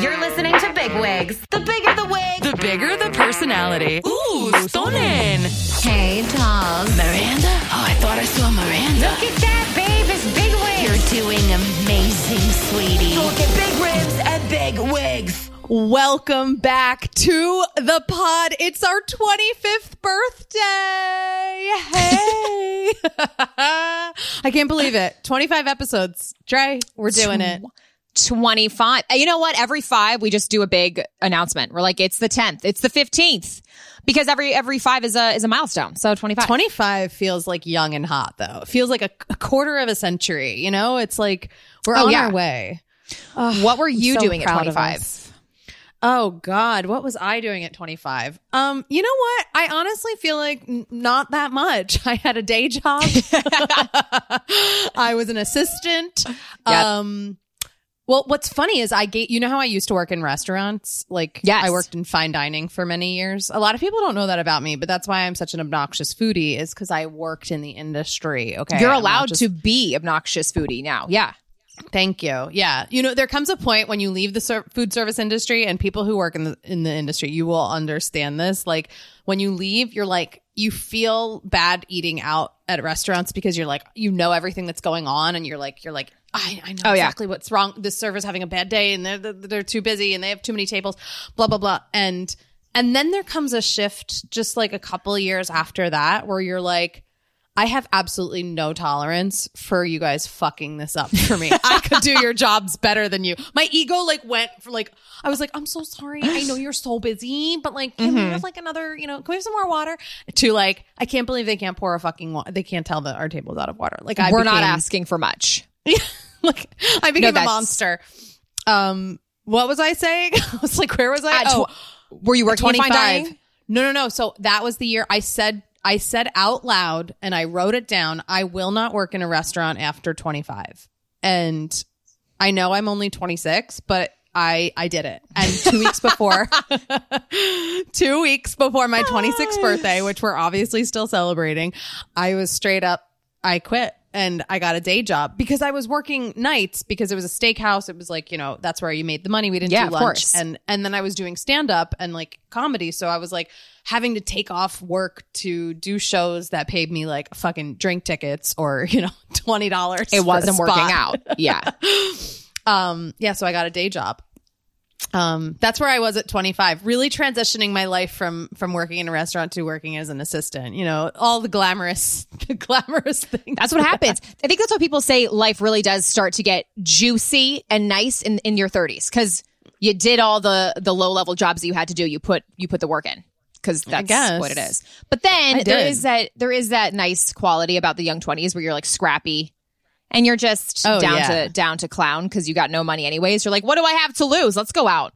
You're listening to Big Wigs. The bigger the wig, The bigger the personality. Ooh, stunning. Hey, Tom. Miranda? Oh, I thought I saw Miranda. Look at that, babe. It's Big Wigs. You're doing amazing, sweetie. Look at big ribs and big wigs. Welcome back to the pod. It's our 25th birthday. Hey. I can't believe it. 25 episodes. Dre, we're doing it. 25. You know what? Every five, we just do a big announcement. We're like, it's the 10th, it's the 15th, because every every five is a is a milestone. So 25. 25 feels like young and hot though. It feels like a, a quarter of a century, you know? It's like we're Oh, on yeah. our way. What were you so doing at 25? Oh God, what was I doing at 25? Um, you know what? I honestly feel like n- not that much. I had a day job. I was an assistant. Yep. Um, well, what's funny is I get, you know how I used to work in restaurants? Like, Yes. I worked in fine dining for many years. A lot of people don't know that about me, but that's why I'm such an obnoxious foodie is because I worked in the industry. Okay. You're I'm allowed just- to be obnoxious foodie now. Yeah. Thank you. Yeah. You know, there comes a point when you leave the ser- food service industry and people who work in the in the industry, you will understand this. Like when you leave, you're like you feel bad eating out at restaurants because you're like you know everything that's going on and you're like you're like I, I know Oh, yeah. exactly what's wrong. This server's having a bad day and they're they're too busy and they have too many tables, blah blah blah. And and then there comes a shift just like a couple of years after that where you're like I have absolutely no tolerance for you guys fucking this up for me. I could do your jobs better than you. My ego like went for like I was like, I'm so sorry. I know you're so busy, but like, can we mm-hmm. have like another, you know, can we have some more water? To like, I can't believe they can't pour a fucking water. They can't tell that our table's out of water. Like I We're not asking for much. like I became a monster. Um, what was I saying? I was like, where was I? At oh, tw- were you working 25. No, no, no. So that was the year I said I said out loud and I wrote it down. I will not work in a restaurant after 25. And I know I'm only 26, but I I did it. And 2 weeks before 2 weeks before my 26th birthday, which we're obviously still celebrating, I was straight up I quit and I got a day job because I was working nights because it was a steakhouse. It was like, you know, that's where you made the money. We didn't Yeah, do lunch. course. And and then I was doing stand up and like comedy. So I was like having to take off work to do shows that paid me like fucking drink tickets or, you know, twenty dollars. It wasn't working out. Yeah. Um, yeah, so I got a day job. Um, that's where I was at 25, really transitioning my life from from working in a restaurant to working as an assistant. You know, all the glamorous, the glamorous things. That's what happens. I think that's why people say life really does start to get juicy and nice in, in your 30s because you did all the the low level jobs that you had to do. You put you put the work in because that's what it is. But then there is that there is that nice quality about the young 20s where you're like scrappy and you're just Oh, down yeah. to down to clown because you got no money anyways. You're like, what do I have to lose? Let's go out.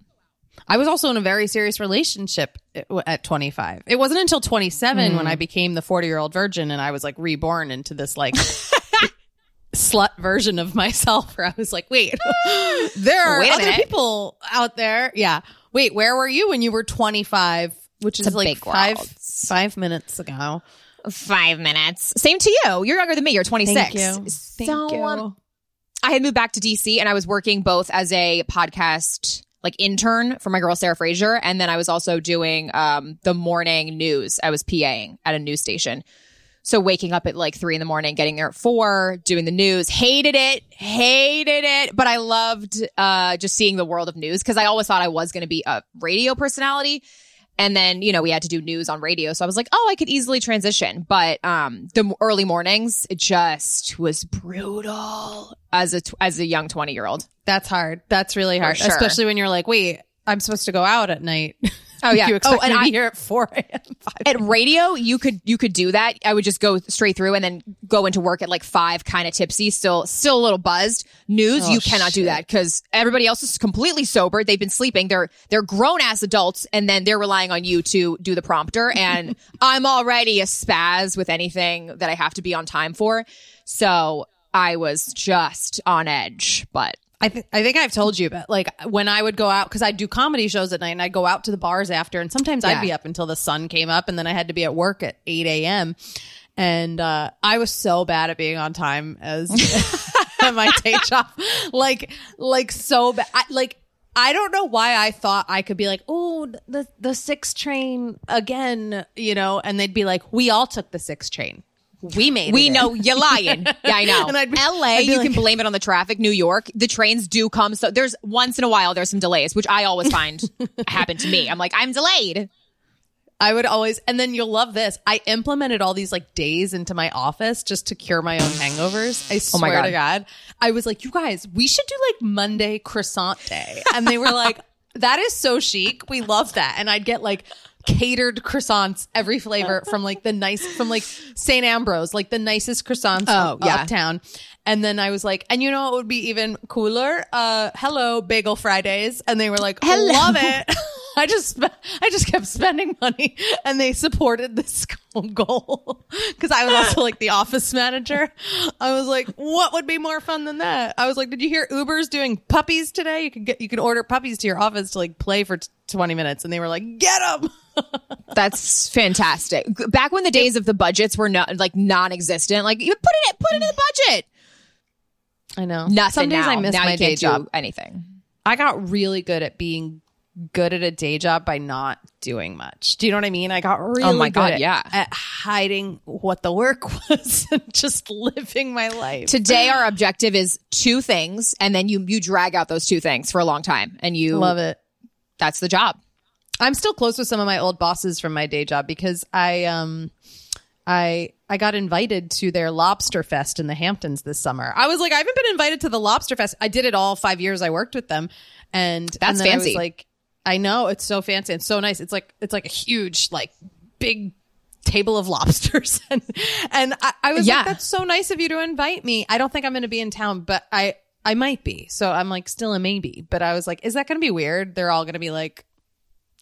I was also in a very serious relationship uh, at 25. It wasn't until 27 when hmm. I became the 40 year old virgin and I was like reborn into this like slut version of myself where I was like, wait, there are Wait other minute. people out there. Yeah. Wait, where were you when you were 25? Which is like five, five minutes ago. Five minutes. Same to you. You're younger than me. You're 26. Thank you. Thank So, you. um, I had moved back to DC and I was working both as a podcast like intern for my girl Sarah Fraser, and then I was also doing um, the morning news. I was PAing at a news station. So waking up at like three in the morning, getting there at four, doing the news, hated it, hated it, but I loved uh, just seeing the world of news because I always thought I was going to be a radio personality. And then, you know, we had to do news on radio. So I was like, oh, I could easily transition. But um the early mornings, it just was brutal as a tw- as a young 20 year old. That's hard. That's really hard, sure. especially when you're like, wait, I'm supposed to go out at night. Oh, yeah. you oh, expect Oh, and me to I- be here at 4 a.m. 5 At radio, you could you could do that. I would just go straight through and then go into work at like five, kind of tipsy, still still a little buzzed. News, Oh, you cannot do that because everybody else is completely sober. They've been sleeping. They're they're grown ass adults, and then they're relying on you to do the prompter. And I'm already a spaz with anything that I have to be on time for. So I was just on edge, but I, th- I think I've told you, but like when I would go out, because I do comedy shows at night and I'd go out to the bars after, and sometimes Yeah. I'd be up until the sun came up, and then I had to be at work at 8 a.m. And uh, I was so bad at being on time as my day job. Like, like so bad. I, like, I don't know why I thought I could be like, oh, the the six train again, you know, and they'd be like, we all took the six train. We made We it. know you're lying. Yeah, I know. And I'd be- LA, I'd you like- can blame it on the traffic. New York, the trains do come. So there's once in a while there's some delays, which I always find happen to me. I'm like, I'm delayed. I would always, and then you'll love this. I implemented all these like days into my office just to cure my own hangovers. I Oh my swear God. to God. I was like, you guys, we should do like Monday croissant day. And they were like, that is so chic. We love that. And I'd get like catered croissants, every flavor from like the nice, from like Sant Ambroeus, like the nicest croissants Oh, yeah. uptown. And then I was like, and you know, it would be even cooler. Uh, hello, Bagel Fridays. And they were like, Hello. love it. I just, I just kept spending money and they supported this goal because I was also like the office manager. I was like, what would be more fun than that? I was like, did you hear Uber's doing puppies today? You can get, you can order puppies to your office to like play for t- 20 minutes. And they were like, get them. That's fantastic. Back when the days of the budgets were not like non-existent, like you put it put it in the budget. I know. Nothing. Some days now. I miss now my you day can't job. do anything. I got really good at being good at a day job by not doing much. Do you know what I mean? I got really Oh my good God, at, yeah. at hiding what the work was and just living my life. Today our objective is two things, and then you you drag out those two things for a long time, and you Love it. That's the job. I'm still close with some of my old bosses from my day job because I um I I got invited to their lobster fest in the Hamptons this summer. I was like, I haven't been invited to the lobster fest. I did it all five years I worked with them, and That's and then I fancy. was like, I know it's so fancy and so nice. It's like it's like a huge like big table of lobsters and and I, I was Yeah. like that's so nice of you to invite me i don't think i'm going to be in town but i i might be so i'm like still a maybe but i was like is that going to be weird they're all going to be like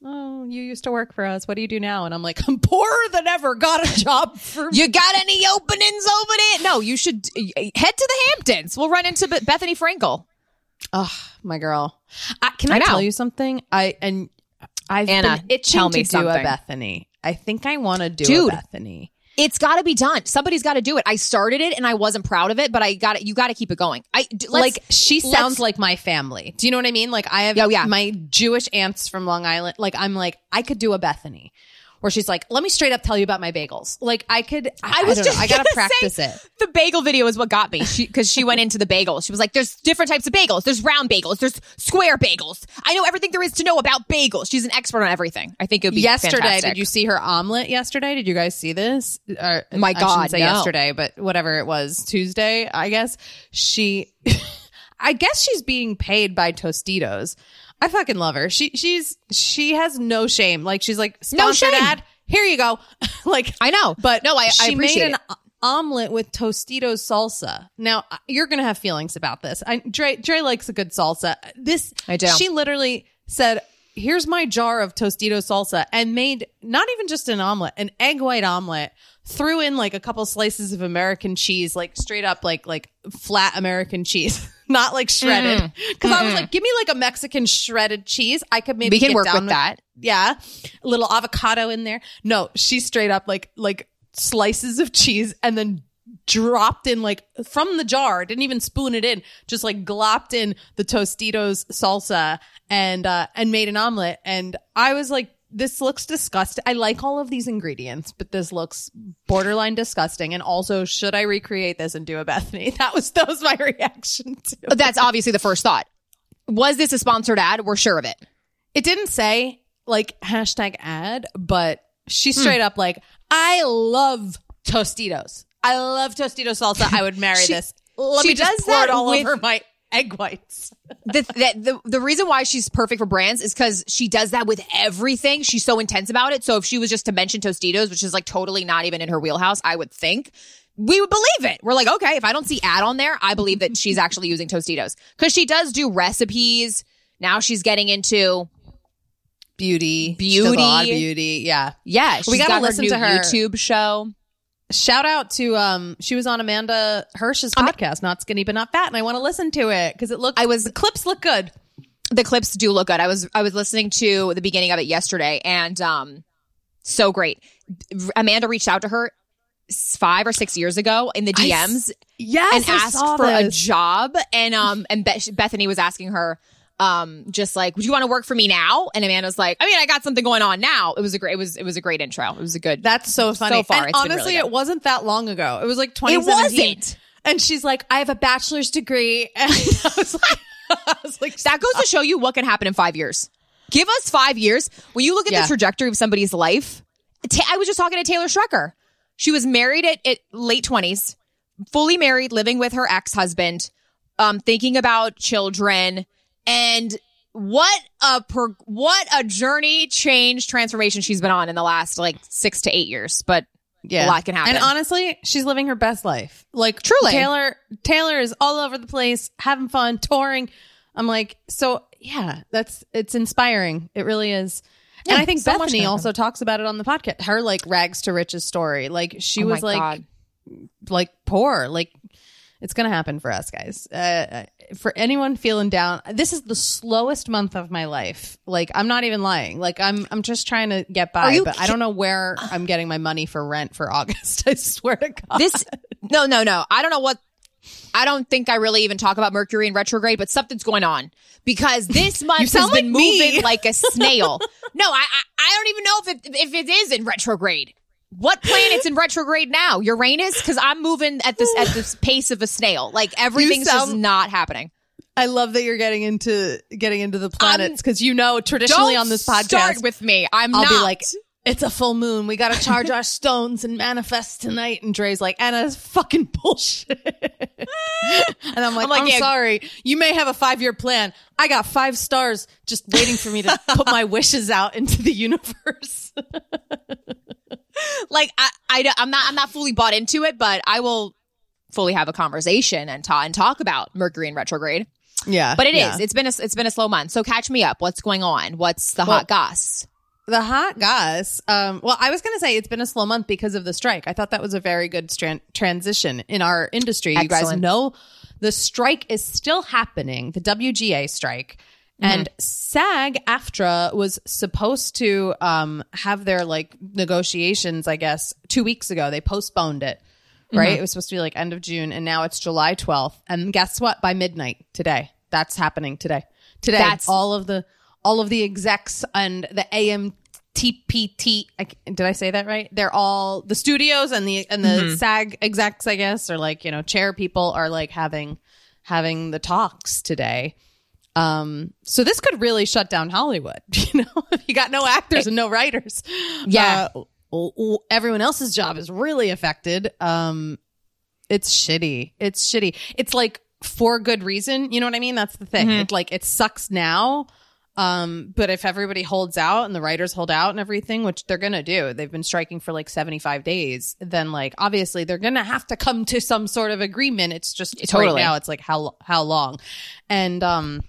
oh you used to work for us. What do you do now? And i'm like i'm poorer than ever. Got a job for You got any openings over there? No, you should head to the Hamptons. We'll run into Bethenny Frankel. oh my girl. I, can i, I tell you something? I and i've Anna, been itching tell to me do a bethenny. I think i want to do Dude. a bethenny It's got to be done. Somebody's got to do it. I started it and I wasn't proud of it, but I got it. You got to keep it going. I like she sounds like my family. Do you know what I mean? Like I have Oh, yeah. my Jewish aunts from Long Island. Like I'm like I could do a Bethenny. Where she's like, let me straight up tell you about my bagels. Like I could, I, I was don't just know. I gotta practice it. The bagel video is what got me. She because she went into the bagels. She was like, "There's different types of bagels. There's round bagels. There's square bagels. I know everything there is to know about bagels. She's an expert on everything. I think it would be Yesterday, fantastic. did you see her omelet yesterday? Did you guys see this? Or, My I shouldn't God, say no. yesterday, but whatever it was, Tuesday, I guess. She, I guess she's being paid by Tostitos. I fucking love her. She, she's, she has no shame. Like she's like, No shame. ad. Here you go. like I know, but no, I, I she appreciate made it. an omelet with Tostitos salsa. Now you're gonna have feelings about this. I, Dre, Dre likes a good salsa. This I do. She literally said, "Here's my jar of Tostitos salsa," and made not even just an omelet, an egg white omelet. Threw in like a couple slices of American cheese, like straight up, like like flat American cheese, not like shredded. Because I was like, give me like a Mexican shredded cheese. I could maybe We can get work down with that. yeah, a little avocado in there. No, she straight up like like slices of cheese and then dropped in like from the jar. Didn't even spoon it in. Just like glopped in the Tostitos salsa and uh and made an omelet. And I was like, this looks disgusting. I like all of these ingredients, but this looks borderline disgusting. And also, should I recreate this and do a Bethenny? That was that was my reaction to. it. That's obviously the first thought. Was this a sponsored ad? We're sure of it. It didn't say like hashtag ad, but Hmm. she straight up like, I love Tostitos. I love Tostitos salsa. I would marry She- this. Let she me just does pour it all with- over my egg whites. the, that the the reason why she's perfect for brands is because she does that with everything. She's so intense about it. So if she was just to mention Tostitos, which is like totally not even in her wheelhouse, I would think we would believe it. We're like, okay, if I don't see ad on there, I believe that she's actually using Tostitos because she does do recipes. Now she's getting into Beauty, Beauty. She does a lot of beauty. Yeah. yeah. She's We gotta got listen her to her. YouTube show. Shout out to um, she was on Amanda Hirsch's podcast, Not Skinny But Not Fat, and I want to listen to it because it looked. I was- the clips look good. the clips do look good. I was I was listening to the beginning of it yesterday, and um, so great. Amanda reached out to her five or six years ago in the I DMs Yes, and I asked for a job, and um, and Beth- Bethenny was asking her. Um, just like, would you want to work for me now? And Amanda's like, I mean, I got something going on now. It was a great, it was, it was a great intro. It was a good. That's so funny. So far, honestly, really it wasn't that long ago. It was like 2017. wasn't. And she's like, I have a bachelor's degree. And I was like, I was like, that goes to show you what can happen in five years. Give us five years. When you look at Yeah. the trajectory of somebody's life, Ta- I was just talking to Taylor Strecker. She was married at, at late twenties, fully married, living with her ex husband, um, thinking about children, and what a per- what a journey, change, transformation she's been on in the last like six to eight years. But yeah. a lot can happen. And honestly, she's living her best life. Like Truly. Taylor Taylor is all over the place, having fun, touring. I'm like, so yeah, that's it's inspiring. It really is. and I think so Bethenny also talks about it on the podcast. Her like rags to riches story. Like she Oh was like God. like poor. Like it's gonna happen for us guys. Uh, for anyone feeling down, this is the slowest month of my life. Like I'm not even lying. Like I'm I'm just trying to get by, but I don't know where I'm getting my money for rent for August. I swear to God. this no no no i don't know what i don't think i really even talk about mercury in retrograde but something's going on because this month has been me. moving like a snail no I, I i don't even know if it if it is in retrograde what planet's in retrograde now uranus because i'm moving at this at this pace of a snail like everything's just not happening I love that you're getting into getting into the um, planets because you know traditionally on this podcast start with me i'm I'll not be like, it's a full moon. We got to charge our stones and manifest tonight. And Dre's like, Anna's fucking bullshit. and I'm like, I'm, I'm yeah. sorry. You may have a five year plan. I got five stars just waiting for me to put my wishes out into the universe. like I, I i'm not i'm not fully bought into it but i will fully have a conversation and talk and talk about mercury in retrograde yeah. But it is. yeah. It's been a it's been a slow month. So catch me up. What's going on? What's the hot goss? the hot goss. Um, well, I was going to say it's been a slow month because of the strike. I thought that was a very good stran- transition in our industry. You guys know the strike is still happening, the WGA strike. Mm-hmm. And SAG AFTRA was supposed to um, have their like negotiations, I guess, two weeks ago. They postponed it, mm-hmm. right? It was supposed to be like end of June, and now it's July 12th. And guess what? By midnight today, that's happening today. Today, That's- all of the all of the execs and the AMTPT. I, did I say that right? They're all the studios and the and the mm-hmm. SAG execs, I guess, or like you know chair people are like having having the talks today. Um, so this could really shut down Hollywood. You know, if you got no actors and no writers, Yeah. uh, everyone else's job is really affected. Um, it's shitty. It's shitty. It's like for good reason. You know what I mean? That's the thing. It's like it sucks now. Um, but if everybody holds out and the writers hold out and everything, which they're gonna do, they've been striking for like 75 days, then like obviously they're gonna have to come to some sort of agreement. It's just right Totally. now, it's like how how long? And um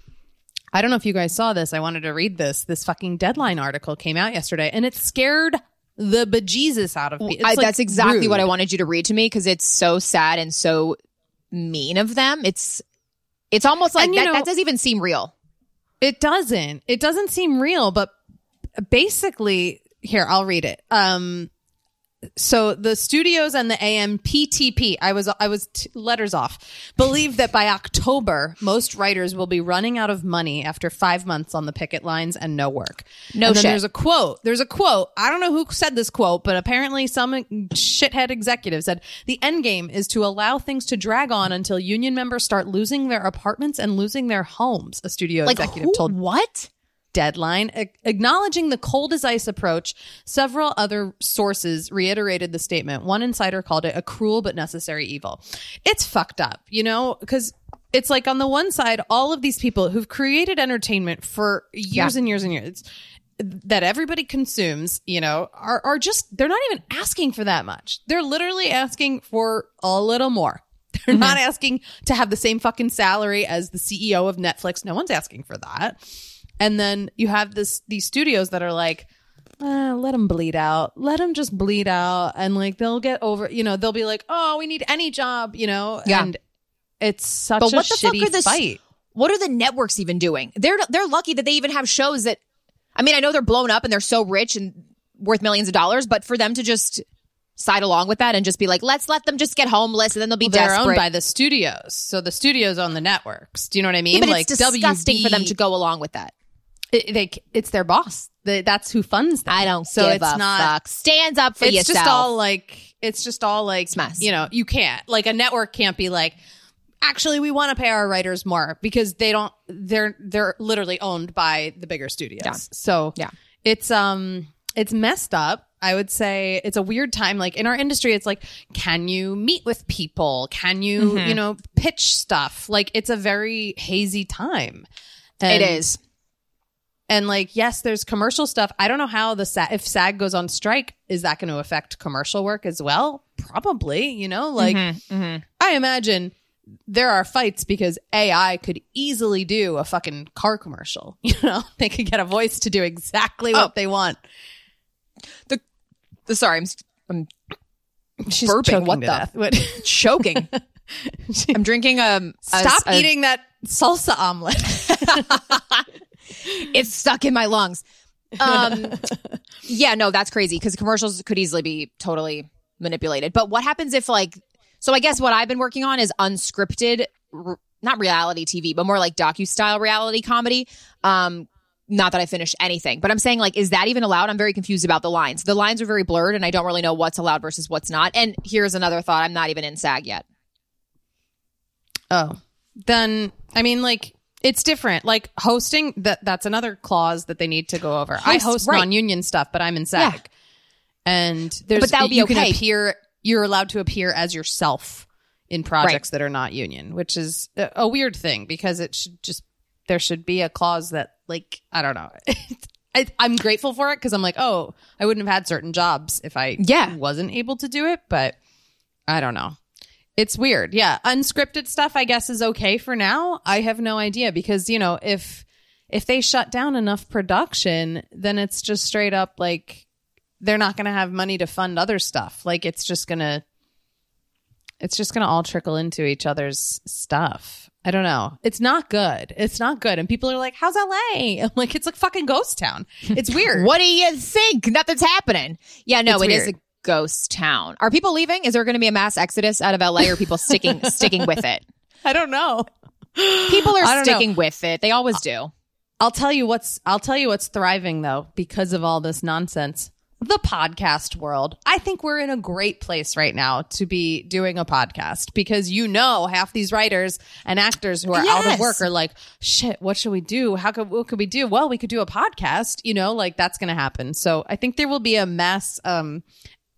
I don't know if you guys saw this. I wanted to read this. This fucking deadline article came out yesterday and it scared the bejesus out of me. Like, that's exactly what I wanted you to read to me because it's so sad and so mean of them. It's it's almost like that, know- that doesn't even seem real. It doesn't. It doesn't seem real, but basically, here, I'll read it. Um, so the studios and the AMPTP, I was I was t- letters off, believe that by October most writers will be running out of money after five months on the picket lines and no work. No and shit. There's a quote. There's a quote. I don't know who said this quote, but apparently some shithead executive said the end game is to allow things to drag on until union members start losing their apartments and losing their homes. A studio Like executive who- told what? Deadline. A- acknowledging the cold as ice approach, several other sources reiterated the statement. One insider called it a cruel but necessary evil. It's fucked up, you know, because it's like on the one side, all of these people who've created entertainment for years Yeah. and years and years that everybody consumes, you know, are, are just, they're not even asking for that much. They're literally asking for a little more. They're mm-hmm. not asking to have the same fucking salary as the CEO of Netflix. No one's asking for that. And then you have this these studios that are like, uh, let them bleed out. Let them just bleed out, and like they'll get over. You know, they'll be like, oh, we need any job. You know, Yeah. And it's such But a what the fuck shitty are this- fight. What are the networks even doing? They're they're lucky that they even have shows that I mean, I know they're blown up and they're so rich and worth millions of dollars, but for them to just side along with that and just be like, let's let them just get homeless and then they'll be they're desperate. owned by the studios, so the studios own the networks. Do you know what I mean? Yeah, but like it's disgusting for them to go along with that. It, they, it's their boss. They, that's who funds them. I don't So give it's not. fuck. Stands up for It's yourself. just all like. It's just all like. It's mess. You know, you can't like a network can't be like. Actually, we want to pay our writers more because they don't. They're they're literally owned by the bigger studios. Yeah. So Yeah. it's um it's messed up. I would say it's a weird time. Like in our industry, it's like, can you meet with people? Can you, Mm-hmm. you know, pitch stuff? Like it's a very hazy time. it And- is. And like, yes, there's commercial stuff. I don't know how the SAG, if SAG goes on strike, is that going to affect commercial work as well? Probably, you know, like Mm-hmm, I imagine there are fights because AI could easily do a fucking car commercial. You know, they could get a voice to do exactly what Oh. they want. The, sorry, I'm, I'm She's Burping, what the-. What- choking. I'm drinking um, a. Stop a- eating that salsa omelet. It's stuck in my lungs. Um, yeah, no, that's crazy because commercials could easily be totally manipulated. But what happens if, like, so I guess what I've been working on is unscripted, r- not reality TV, but more like docu style reality comedy. Um, not that I finished anything, but I'm saying, like, is that even allowed? I'm very confused about the lines. The lines are very blurred, and I don't really know what's allowed versus what's not. And here's another thought: I'm not even in SAG yet. Oh, then I mean, like it's different. Like hosting that that's another clause that they need to go over. I Host- host right. non-union stuff, but I'm in SAG, Yeah. and there's But that would be you okay. can appear. You're allowed to appear as yourself in projects that are not union, which is a, a weird thing because it should just there should be a clause that like I don't know. I, I'm grateful for it because I'm like, oh, I wouldn't have had certain jobs if I Yeah. wasn't able to do it, but I don't know. It's weird. Yeah. Unscripted stuff I guess is okay for now. I have no idea because, you know, if if they shut down enough production, then it's just straight up like they're not going to have money to fund other stuff. Like it's just going to it's just going to all trickle into each other's stuff. I don't know. It's not good. It's not good. And people are like, "How's LA?" I'm like, "It's a fucking ghost town." It's weird. What do you think? Nothing's happening. Yeah, no, It's it is weird. a ghost town. Are people leaving? Is there going to be a mass exodus out of LA? Or are people sticking sticking with it? I don't know. People are don't know. sticking with it. They always do. I'll tell you what's I'll tell you what's thriving though because of all this nonsense. The podcast world. I think we're in a great place right now to be doing a podcast because you know half these writers and actors who are out of work are like, shit, what should we do? How could what could we do? Well, we could do a podcast, you know, like that's going to happen. So, I think there will be a mass um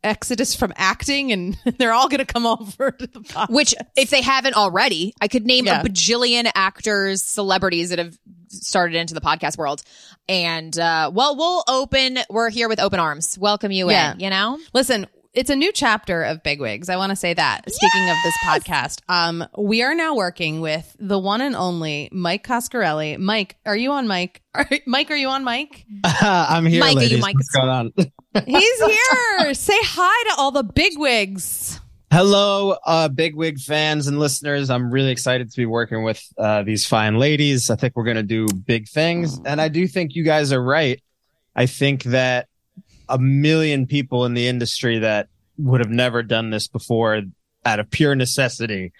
exodus from acting and they're all going to come over to the podcast. Which, if they haven't already, I could name Yeah. a bajillion actors, celebrities that have started into the podcast world. And uh, well, we'll open. We're here with open arms. Welcome you Yeah. in. You know. Listen, it's a new chapter of Bigwigs. I want to say that. Speaking of this podcast, um, we are now working with the one and only Mike Coscarelli. Mike, are you on Mike? Are, Mike, are you on Mike? I'm here, Mike, are you ladies. Mike? What's going on? He's here. say hi to all the bigwigs. Hello, uh, big wig fans and listeners. I'm really excited to be working with uh, these fine ladies. I think we're going to do big things. And I do think you guys are right. I think that a million people in the industry that would have never done this before out of pure necessity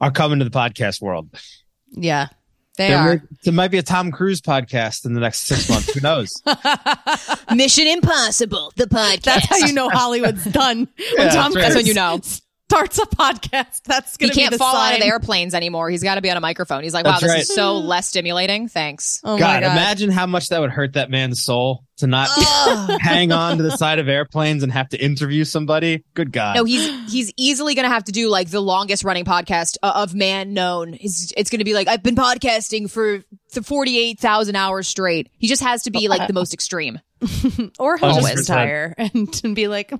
are coming to the podcast world. Yeah, they There, are. may- there might be a Tom Cruise podcast in the next six months. Who knows? Mission Impossible, the podcast. That's how you know Hollywood's done. When Yeah, Tom that's right. That's when you know. Starts a podcast. That's He going to be can't the fall out of airplanes anymore. He's got to be on a microphone. He's like, wow, That's this right. is so less stimulating. Thanks. Oh my God, god! imagine how much that would hurt that man's soul to not hang on to the side of airplanes and have to interview somebody. Good God. No, he's he's easily going to have to do like the longest running podcast uh, of man known. It's, it's going to be like I've been podcasting for forty eight thousand hours straight. He just has to be like the most extreme. Or he'll just retire and, and be like,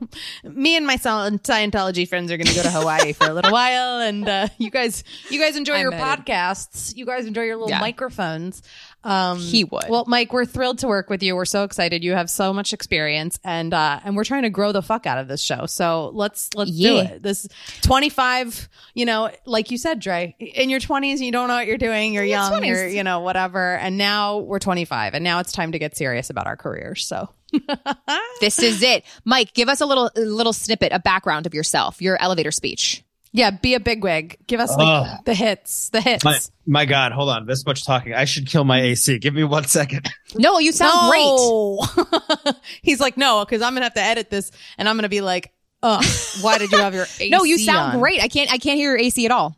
me and my Sci- Scientology friends are going to go to Hawaii for a little while, and uh, you guys, you guys enjoy your I'm in. podcasts. You guys enjoy your little Yeah. microphones. Um, He would. Well, Mike, we're thrilled to work with you. We're so excited. You have so much experience, and uh, and we're trying to grow the fuck out of this show. So let's let's do it. This twenty five, you know, like you said, Dre, in your twenties, you don't know what you're doing. You're young. 20s. You're you know whatever. And now we're twenty five, and now it's time to get serious about our careers. So this is it. Mike, give us a little a little snippet, a background of yourself, your elevator speech. Yeah, be a bigwig. Give us like Ugh. the hits. The hits. My, my God, hold on. This much talking. I should kill my AC. Give me one second. No, you sound great. great. He's like, no, because I'm gonna have to edit this, and I'm gonna be like, uh, why did you have your AC No, you sound on? great. I can't I can't hear your AC at all.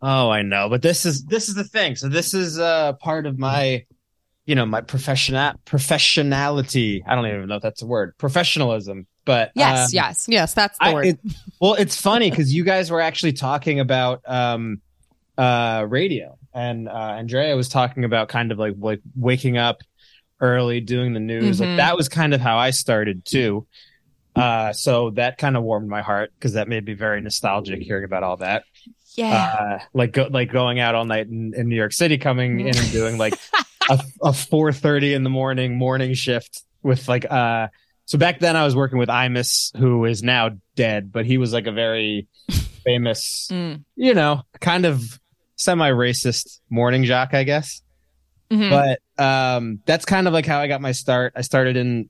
Oh, I know, but this is this is the thing. So this is uh part of my, you know, my professional professionality. I don't even know if that's a word. Professionalism. But Yes, um, yes. Yes, that's the I, word. it, well, it's funny because you guys were actually talking about um, uh, radio, and uh, Andrea was talking about kind of like like waking up early, doing the news. Mhm. Like that was kind of how I started too. Uh, so that kind of warmed my heart because that made me very nostalgic hearing about all that. Yeah. Uh, like go, like going out all night in, in New York City, coming in and doing like a, a four thirty in the morning morning shift with like uh. So back then I was working with Imus, who is now dead, but he was like a very famous, Mm. you know, kind of semi-racist morning jock, I guess. Mhm. But um, that's kind of like how I got my start. I started in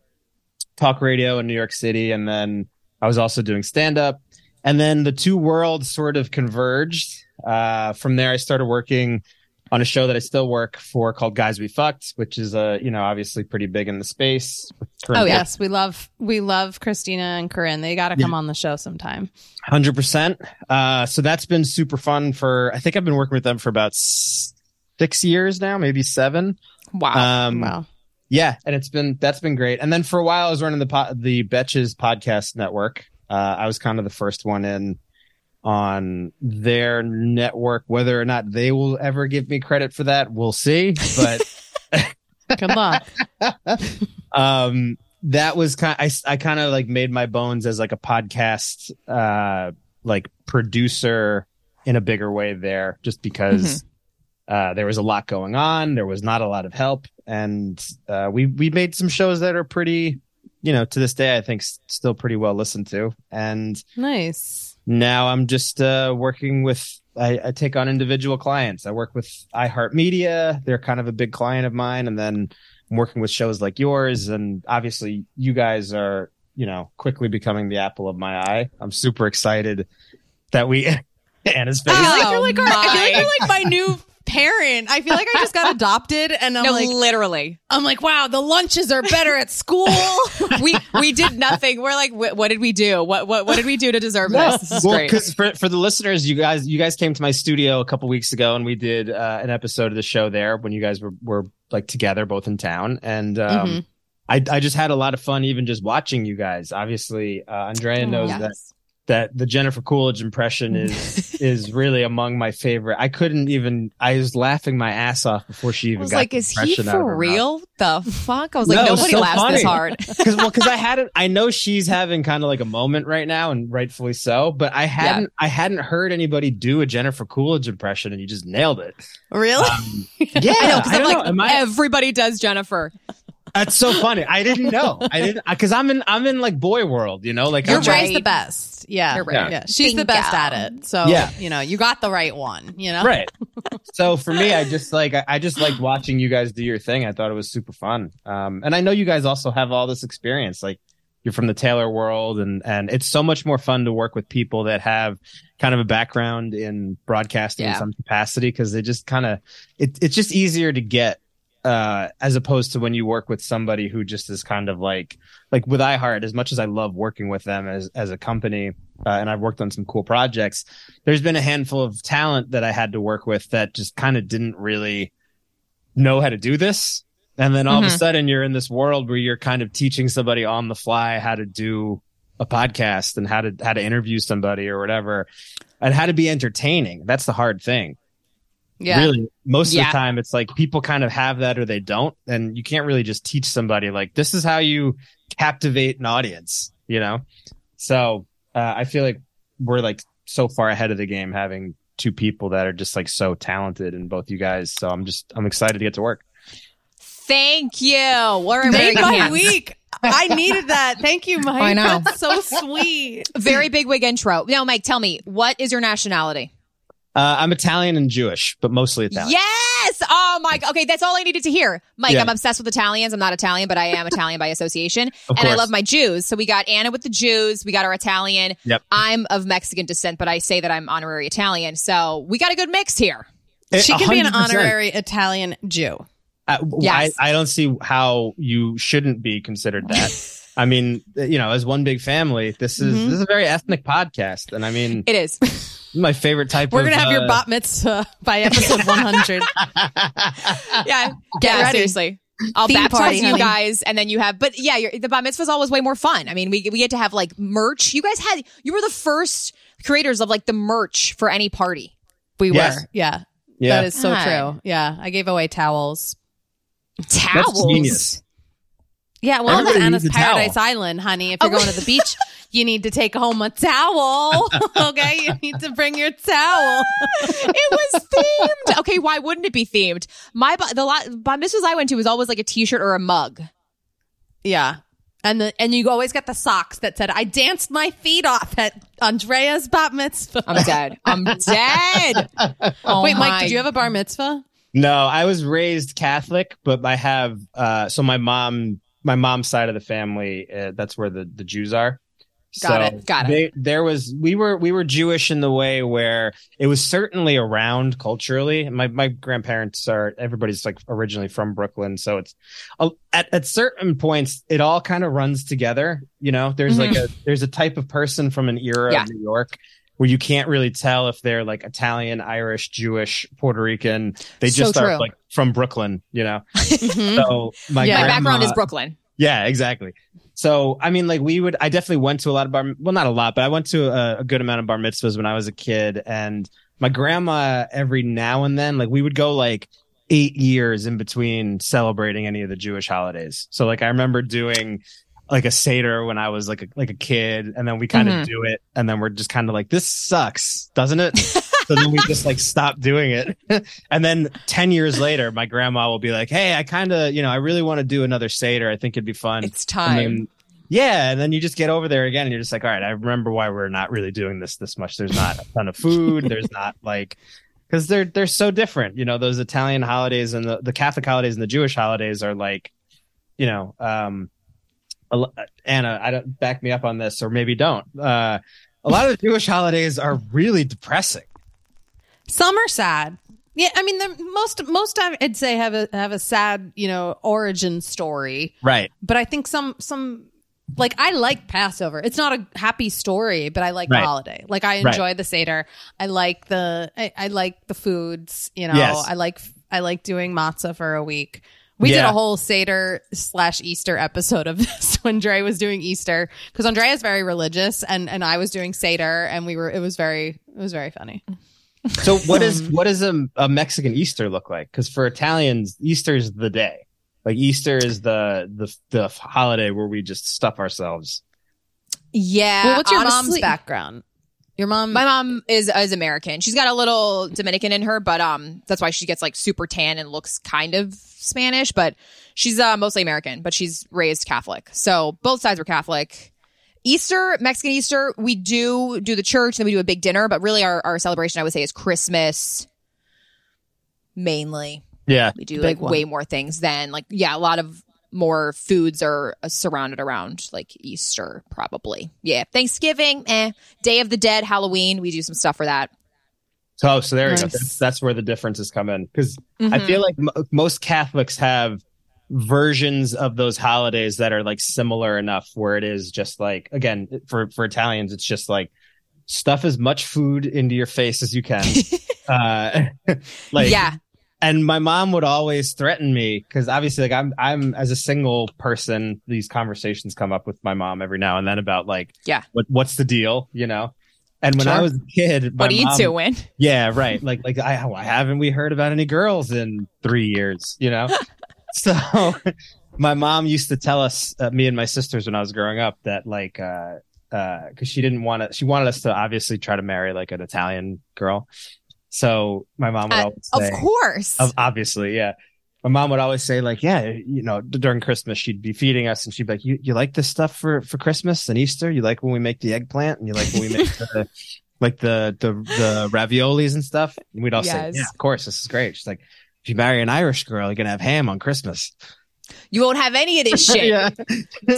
talk radio in New York City, and then I was also doing stand-up. And then the two worlds sort of converged. Uh, from there, I started working on a show that I still work for called Guys We Fucked, which is uh, you know, obviously pretty big in the space. oh yes, we love we love Krystyna and Corinne. They got to come on the show sometime. Hundred percent. Uh, so that's been super fun. For I think I've been working with them for about six years now, maybe seven. wow. Um, wow. Yeah, and it's been that's been great. And then for a while, I was running the po- the Betches podcast network. Uh, I was kind of the first one in on their network. Whether or not they will ever give me credit for that, we'll see. But Good luck. um that was kind I, I kind of like made my bones as like a podcast uh like producer in a bigger way there just because uh there was a lot going on there was not a lot of help and uh we we made some shows that are pretty you know to this day i think s- still pretty well listened to and nice. Now I'm just uh, working with. I, I take on individual clients. I work with iHeartMedia. They're kind of a big client of mine, and then I'm working with shows like yours. And obviously, you guys are, you know, quickly becoming the apple of my eye. I'm super excited that we. Anna's face. I feel like Oh you're our, I feel like my. you're like my new parent. I feel like I just got adopted, and I'm no, like, literally. I'm like, wow, the lunches are better at school. we we did nothing. We're like, what, what did we do? What what what did we do to deserve this? This well, because for for the listeners, you guys you guys came to my studio a couple weeks ago, and we did uh, an episode of the show there when you guys were were like together, both in town, and um, Mhm. I I just had a lot of fun, even just watching you guys. Obviously, uh, Andrea knows Yes. that that the Jennifer Coolidge impression is is really among my favorite. I couldn't even. I was laughing my ass off before she even. I was got like, is he for real? The fuck? I was like, No, it nobody so laughs this hard. because well, because I hadn't. I know she's having kind of like a moment right now, and rightfully so. But I hadn't. I hadn't heard anybody do a Jennifer Coolidge impression, and you just nailed it. really? Yeah, um, I know, because I'm like, know. I- everybody does Jennifer. That's so funny. I didn't know. I didn't because I'm in. I'm in like boy world. You know, like You're I'm right. The best. Yeah. You're right. Yeah. She's the Bingo. best at it. So, Yeah. you know, you got the right one, you know? right so for me i just like I, I just liked watching you guys do your thing i thought it was super fun um and i know you guys also have all this experience like you're from the taylor world and and it's so much more fun to work with people that have kind of a background in broadcasting in some capacity because they just kind of it, it's just easier to get uh as opposed to when you work with somebody who just is kind of like like with iheart as much as i love working with them as as a company uh, and i've worked on some cool projects there's been a handful of talent that I had to work with that just kind of didn't really know how to do this. And then all of a Mhm. sudden you're in this world where you're kind of teaching somebody on the fly how to do a podcast and how to how to interview somebody or whatever and how to be entertaining. That's the hard thing. Yeah. Really, most of the time it's like people kind of have that or they don't and you can't really just teach somebody like this is how you captivate an audience, you know? So, uh, I feel like we're like so far ahead of the game having two people that are just like so talented and both you guys. So I'm just I'm excited to get to work. Thank you. We're in very Made good my hands. week. I needed that. Thank you, Mike. I know. That's so sweet. Very big wig intro. Now, Mike, tell me, what is your nationality? Uh, I'm Italian and Jewish, but mostly Italian. Yes. Oh my. God. Okay, that's all I needed to hear. Mike, Yeah. I'm obsessed with Italians. I'm not Italian, but I am Italian by association, Of and I love my Jews. So we got Anna with the Jews. We got our Italian. Yep. I'm of Mexican descent, but I say that I'm honorary Italian. So we got a good mix here. Eh, She can be an honorary Italian Jew. I, Yes. I, I don't see how you shouldn't be considered that. I mean, you know, as one big family, this is Mhm. this is a very ethnic podcast, and I mean, It is. my favorite type. Of We're of, gonna have your uh, bat mitzvah by episode 100. yeah. Get yeah, ready. Seriously. I'll Theme baptize party, you guys, and then you have. But yeah, your, the bat mitzvah is always way more fun. I mean, we we get to have like merch. You guys had. You were the first creators of like the merch for any party. We Yes. were. Yeah. yeah, That is so God. true. Yeah. I gave away towels. Towels. Genius. Yeah, well, it's Everybody Anna's needs a towel. Paradise Island, honey. If you're Oh. going to the beach, you need to take home a towel. okay, you need to bring your towel. it was themed. Okay, why wouldn't it be themed? My ba- the la- bat mitzvahs I went to was always like a T-shirt or a mug. Yeah, and the and you always get the socks that said, "I danced my feet off at Andrea's bat mitzvah." I'm dead. I'm dead. Oh Wait, Mike, did you have a bar mitzvah? No, I was raised Catholic, but I have uh so my mom my mom's side of the family uh, that's where the the Jews are. Got so it, got it. They, there was we were we were Jewish in the way where it was certainly around culturally. My my grandparents are everybody's like originally from Brooklyn, so it's at at certain points it all kind of runs together. You know, there's like a there's a type of person from an era Yeah. of New York where you can't really tell if they're like Italian, Irish, Jewish, Puerto Rican. They So just are true. like from Brooklyn, you know. Mhm. So my, Yeah. My background is Brooklyn. yeah, exactly. So, I mean, like we would, I definitely went to a lot of bar, well, not a lot, but I went to a, a good amount of bar mitzvahs when I was a kid. And my grandma, every now and then, like we would go like eight years in between celebrating any of the Jewish holidays. So, like, I remember doing like a Seder when I was like a, like a kid. And then we kind of Mhm. do it. And then we're just kind of like, this sucks, doesn't it? so then we just like stop doing it. and then 10 years later, my grandma will be like, Hey, I kind of, you know, I really want to do another Seder. I think it'd be fun. It's And time. then- yeah, and then you just get over there again, and you're just like, all right, I remember why we're not really doing this this much. There's not a ton of food. There's not like because they're they're so different. You know, those Italian holidays and the, the Catholic holidays and the Jewish holidays are like, you know, um, Anna, I don't back me up on this, or maybe don't. Uh, a lot of the Jewish holidays are really depressing. Some are sad. Yeah, I mean, the most most I'd say have a have a sad, you know, origin story. Right. But I think some some like I like Passover. It's not a happy story, but I like Right. the holiday. Like I Right. enjoy the Seder. I like the I, I like the foods. You know, Yes. I like I like doing matzah for a week. We did a whole Seder slash Easter episode of this when Dre was doing Easter because Andrea is very religious and and I was doing Seder and we were it was very it was very funny. So what is um, what does a, a Mexican Easter look like? Because for Italians, Easter is the day. Like Easter is the the the holiday where we just stuff ourselves. yeah. well, what's your mom's background? Your mom My mom is is American. She's got a little Dominican in her, but um, that's why she gets like super tan and looks kind of Spanish. But she's uh, mostly American, but she's raised Catholic. So both sides were Catholic. Easter, Mexican Easter, we do do the church, then we do a big dinner. But really, our our celebration, I would say, is Christmas mainly. Yeah. We do like one. way more things than like yeah, a lot of more foods are uh, surrounded around like Easter probably. Yeah, Thanksgiving, eh, Day of the Dead, Halloween, we do some stuff for that. So so there you go. That's, that's where the differences come in because I Mhm. feel like m- most Catholics have versions of those holidays that are like similar enough where it is just like again for for Italians it's just like stuff as much food into your face as you can. uh like yeah, and my mom would always threaten me because obviously like i'm i'm as a single person these conversations come up with my mom every now and then about like Yeah. what what's the deal you know? And when i was a kid my what are you mom- doing? yeah right. Like like I, why haven't we heard about any girls in three years you know? So my mom used to tell us uh, me and my sisters when i was growing up that like uh uh because she didn't want to she wanted us to obviously try to marry like an italian girl so my mom would Uh, always Of course. of obviously, yeah. My mom would always say, like, yeah, you know, during Christmas, she'd be feeding us and she'd be like, you, you like this stuff for, for Christmas and Easter? You like when we make the eggplant and you like when we make the, like the the the raviolis and stuff. And we'd all say, "Yeah, of course, this is great." She's like, "If you marry an Irish girl, you're gonna have ham on Christmas." You won't have any of this shit. yeah.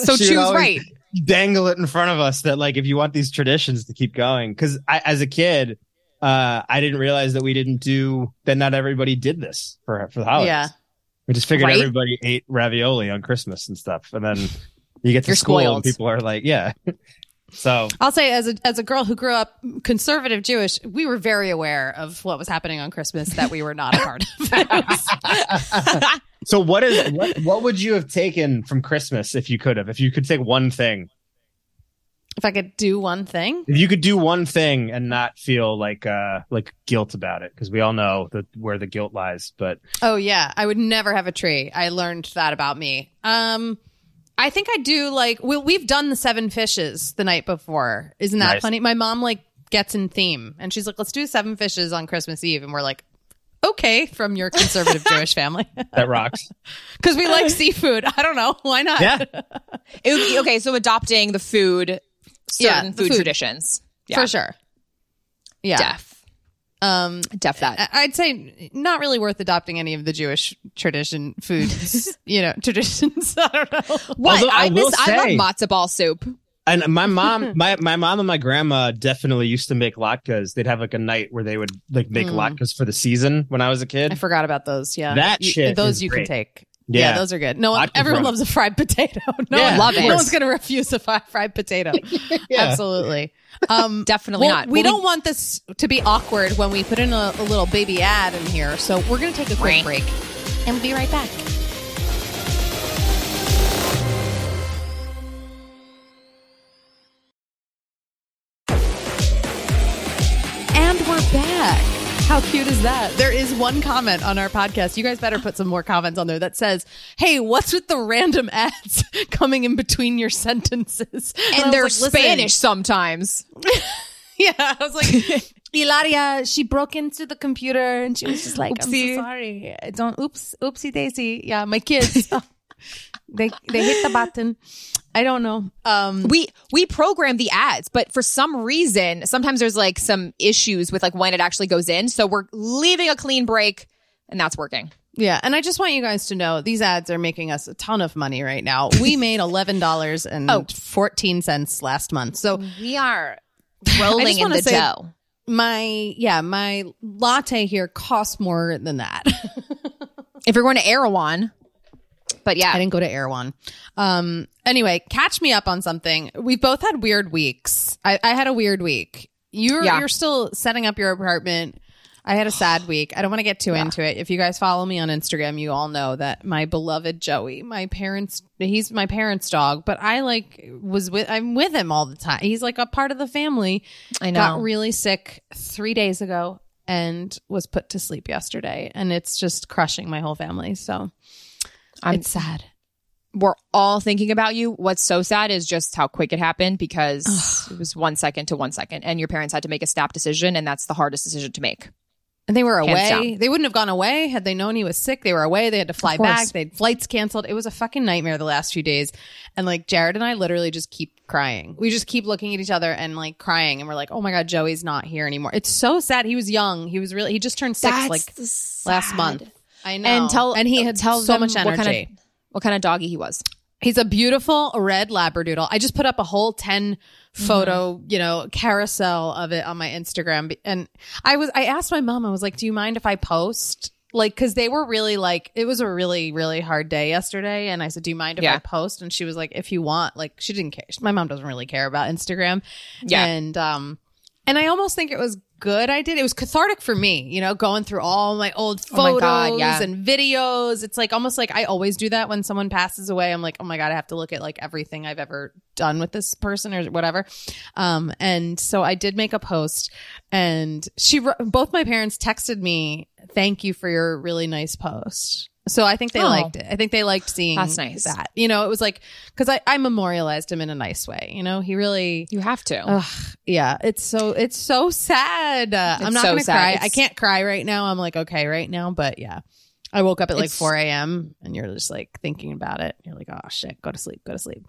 So She choose right. Dangle it in front of us that like if you want these traditions to keep going, because as a kid, uh, I didn't realize that we didn't do that. Not everybody did this for for the holidays. Yeah. We just figured Right? everybody ate ravioli on Christmas and stuff, and then you get to You're school and people are like, "Yeah." so I'll say as a as a girl who grew up conservative Jewish, we were very aware of what was happening on Christmas that we were not a part of. So what is what what would you have taken from Christmas if you could have? If you could take one thing. If I could do one thing, If you could do one thing and not feel like uh like guilt about it because we all know that where the guilt lies, but oh yeah, I would never have a tree. I learned that about me. Um, I think I do like we, we've done the seven fishes the night before. Isn't that Nice. funny? My mom like gets in theme and she's like, "Let's do seven fishes on Christmas Eve," and we're like. Okay, from your conservative Jewish family, that rocks. because we like seafood. I don't know why not. Yeah. It would be- okay, so adopting the food, certain the food, food. traditions. Yeah. for sure. Yeah, Def. Um, Def that. I- I'd say not really worth adopting any of the Jewish tradition foods, you know, traditions. I don't know. What? Although I I, miss will I love matzo ball soup. And my mom, my my mom and my grandma definitely used to make latkes. They'd have like a night where they would like make Mm. latkes for the season when I was a kid. I forgot about those. Yeah. That You- shit Those is you great. can take. Yeah. Yeah. those are good. No one, everyone wrong. loves a fried potato. No, Yeah, one, love it. no one's going to refuse a fi- fried potato. Yeah. Absolutely. Um, Definitely well, not. We Well, don't want this to be awkward when we put in a, a little baby ad in here. So we're going to take a quick break and we'll be right back. How cute is that? There is one comment on our podcast. You guys better put some more comments on there that says, Hey, what's with the random ads coming in between your sentences? I And they're like, Spanish sometimes. Yeah, I was like, Ilaria, she broke into the computer and she was just like, I'm Oopsie. so sorry. I don't, oops, oopsie daisy. Yeah, my kids, they they hit the button. I don't know. Um, we we program the ads, but for some reason, sometimes there's like some issues with like when it actually goes in. So we're leaving a clean break, and that's working. yeah, and I just want you guys to know these ads are making us a ton of money right now. We made eleven dollars and Oh. fourteen cents last month. So We are rolling in the dough. my yeah, my latte here costs more than that. If you're going to Erewhon, but yeah, I didn't go to Erewhon. Um, anyway, catch me up on something. We've both had weird weeks. I, I had a weird week. You're Yeah. you're still setting up your apartment. I had a sad week. I don't want to get too into it. If you guys follow me on Instagram, you all know that my beloved Joey, my parents, he's my parents' dog, but I like was with I'm with him all the time. He's like a part of the family. I know. Got really sick three days ago and was put to sleep yesterday, and it's just crushing my whole family. So I'm- it's sad. We're all thinking about you. What's so sad is just how quick it happened because it was one second to one second, and your parents had to make a snap decision, and that's the hardest decision to make. And they were away. They wouldn't have gone away had they known he was sick. They were away. They had to fly back. They had flights canceled. It was a fucking nightmare the last few days. And like Jared and I literally just keep crying. We just keep looking at each other and like crying. And we're like, oh my God, Joey's not here anymore. It's so sad. He was young. He was really, he just turned six like last month. I know. And tell and he uh, had tell so much energy. Kind, of, what kind of doggy he was. He's a beautiful red labradoodle. I just put up a whole 10 photo, Mm-hmm. you know, carousel of it on my Instagram and I was I asked my mom I was like, "Do you mind if I post?" Like cuz they were really like it was a really really hard day yesterday and I said, "Do you mind if I post?" And she was like, "If you want." Like she didn't care. My mom doesn't really care about Instagram. Yeah. And um and I almost think it was good I did. It was cathartic for me, you know, going through all my old Oh my photos God, yeah. and videos. It's like almost like I always do that when someone passes away. I'm like, oh my God, I have to look at like everything I've ever done with this person or whatever. Um, and so I did make a post and she, both my parents texted me, thank you for your really nice post. So I think they Oh. liked it. I think they liked seeing That's nice. that. You know, it was like, cause I, I memorialized him in a nice way. You know, he really, You have to. Ugh, yeah, it's so it's so sad. Uh, I'm not so gonna sad. cry. It's- I can't cry right now. I'm like okay right now, but yeah, I woke up at like It's- 4 a.m. and you're just like thinking about it. You're like, oh shit, go to sleep, go to sleep.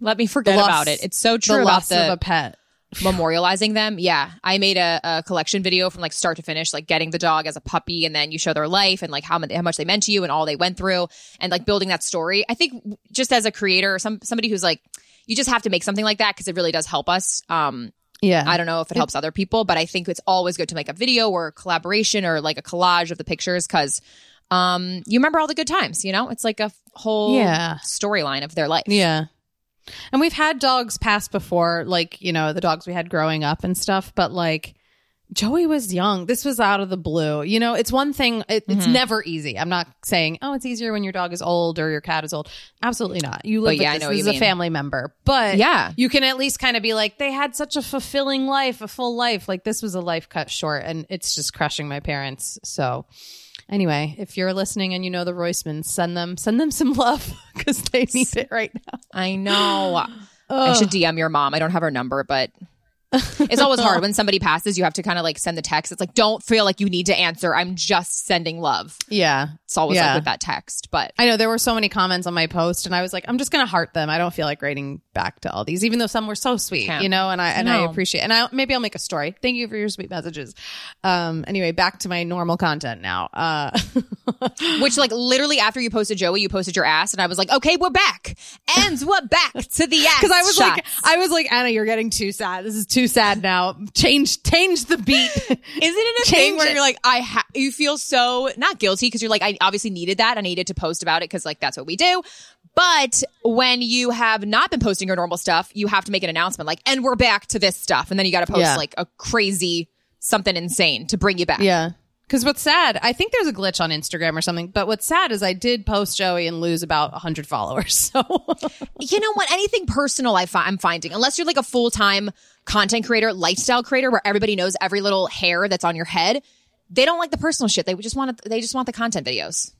Let me forget loss- about it. It's so true the about loss the of a pet. memorializing them. Yeah, I made a, a collection video from like start to finish, like getting the dog as a puppy, and then you show their life and like how how much they meant to you and all they went through, and like building that story. I think just as a creator, or some somebody who's like, you just have to make something like that because it really does help us. Um, Yeah. I don't know if it helps other people, but I think it's always good to make a video or a collaboration or like a collage of the pictures because um, you remember all the good times. You know, it's like a whole Yeah. storyline of their life. Yeah. And we've had dogs pass before, like, you know, the dogs we had growing up and stuff, but like Joey was young. This was out of the blue. You know, it's one thing, it, it's Mm-hmm. never easy. I'm not saying, oh, it's easier when your dog is old or your cat is old. Absolutely not. You live But yeah, I with know this. This is a family member. But Yeah. you can at least kind of be like, they had such a fulfilling life, a full life. Like this was a life cut short and it's just crushing my parents. So anyway, if you're listening and you know the Roismans, send them, send them some love because they need it right now. I know. I should DM your mom. I don't have her number, but it's always hard when somebody passes. You have to kind of like send the text. It's like, don't feel like you need to answer. I'm just sending love. Yeah. It's always Yeah. like with that text, but I know there were so many comments on my post, and I was like, I'm just gonna heart them. I don't feel like writing back to all these, even though some were so sweet, Can't. you know. And I and I appreciate, and I maybe I'll make a story. Thank you for your sweet messages. Um. Anyway, back to my normal content now. Uh. which like literally after you posted Joey, you posted your ass, and I was like, okay, we're back, and we're back to the ass. Because I was like. I was like, Anna, you're getting too sad. This is too sad now. Change, change the beat. Isn't it a thing where it. you're like, I ha- you feel so not guilty because you're like, I obviously needed that. I needed to post about it because like that's what we do. But when you have not been posting your normal stuff, you have to make an announcement like, and we're back to this stuff, and then you got to post Yeah. like a crazy something insane to bring you back. Yeah. Because what's sad, I think there's a glitch on Instagram or something. But what's sad is I did post Joey and lose about 100 followers. So you know what? Anything personal, I fi- I'm finding, unless you're like a full time content creator, lifestyle creator, where everybody knows every little hair that's on your head. They don't like the personal shit. They just want to, they just want the content videos.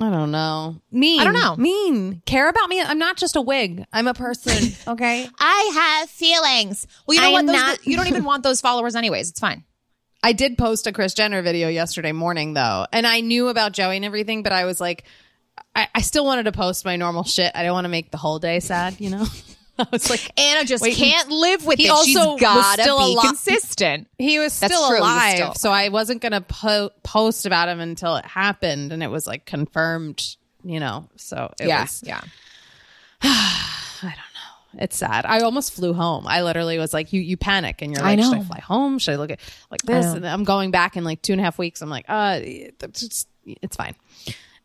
I don't know. Mean. I don't know. Mean. Care about me. I'm not just a wig. I'm a person. Okay. I have feelings. Well, you know I'm what? Those, not- you don't even want those followers anyways. It's fine. I did post a Kris Jenner video yesterday morning though, and I knew about Joey and everything, but I was like, I, I still wanted to post my normal shit. I don't want to make the whole day sad, you know. I was like, Anna just Wait, can't live with he it. also gotta still be alive. consistent. he was That's still true, he was alive, still so I wasn't gonna po- post about him until it happened, and it was like confirmed, you know. So it yeah, was, yeah. I don't know. It's sad. I almost flew home. I literally was like, you you panic, and you're like, I like, should I fly home? Should I look at like this?" And I'm going back in like two and a half weeks. I'm like, uh, it's, it's fine.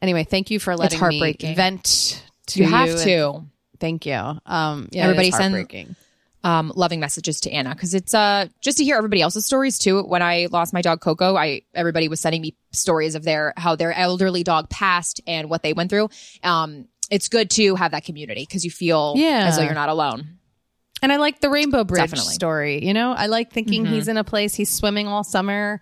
Anyway, thank you for letting me vent to You you. have and- to. Thank you. Um, yeah, Everybody send- um, loving messages to Anna because it's uh just to hear everybody else's stories too. When I lost my dog Coco, I everybody was sending me stories of their how their elderly dog passed and what they went through. Um, it's good to have that community because you feel Yeah. as though you're not alone. And I like the Rainbow Bridge Definitely. Mm-hmm. story. You know, I like thinking he's in a place, he's swimming all summer.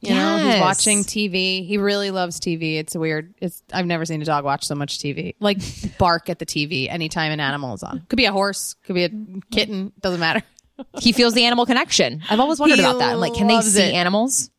You know, he's watching TV. He really loves TV. It's weird. It's I've never seen a dog watch so much TV. Like bark at the TV anytime an animal is on. Could be a horse, could be a kitten, doesn't matter. He feels the animal connection. I've always wondered He about that. I'm like, can they see it. animals?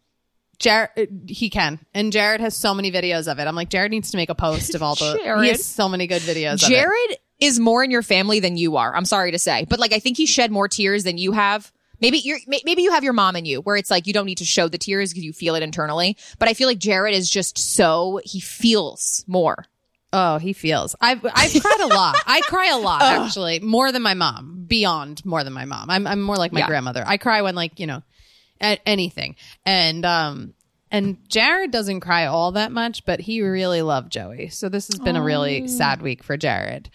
Jared, uh, he can, and Jared has so many videos of it. I'm like, Jared needs to make a post of all the. Jared. He has so many good videos. of it. Jared is more in your family than you are. I'm sorry to say, but like I think he shed more tears than you have. Maybe you're maybe you have your mom in you where it's like you don't need to show the tears because you feel it internally. But I feel like Jared is just so he feels more. Oh, he feels. I've I've cried a lot. I cry a lot actually, more than my mom. Beyond more than my mom. I'm I'm more like my Yeah. grandmother. I cry when like you know, at anything. And um and Jared doesn't cry all that much, but he really loved Joey. So this has been a really sad week for Jared.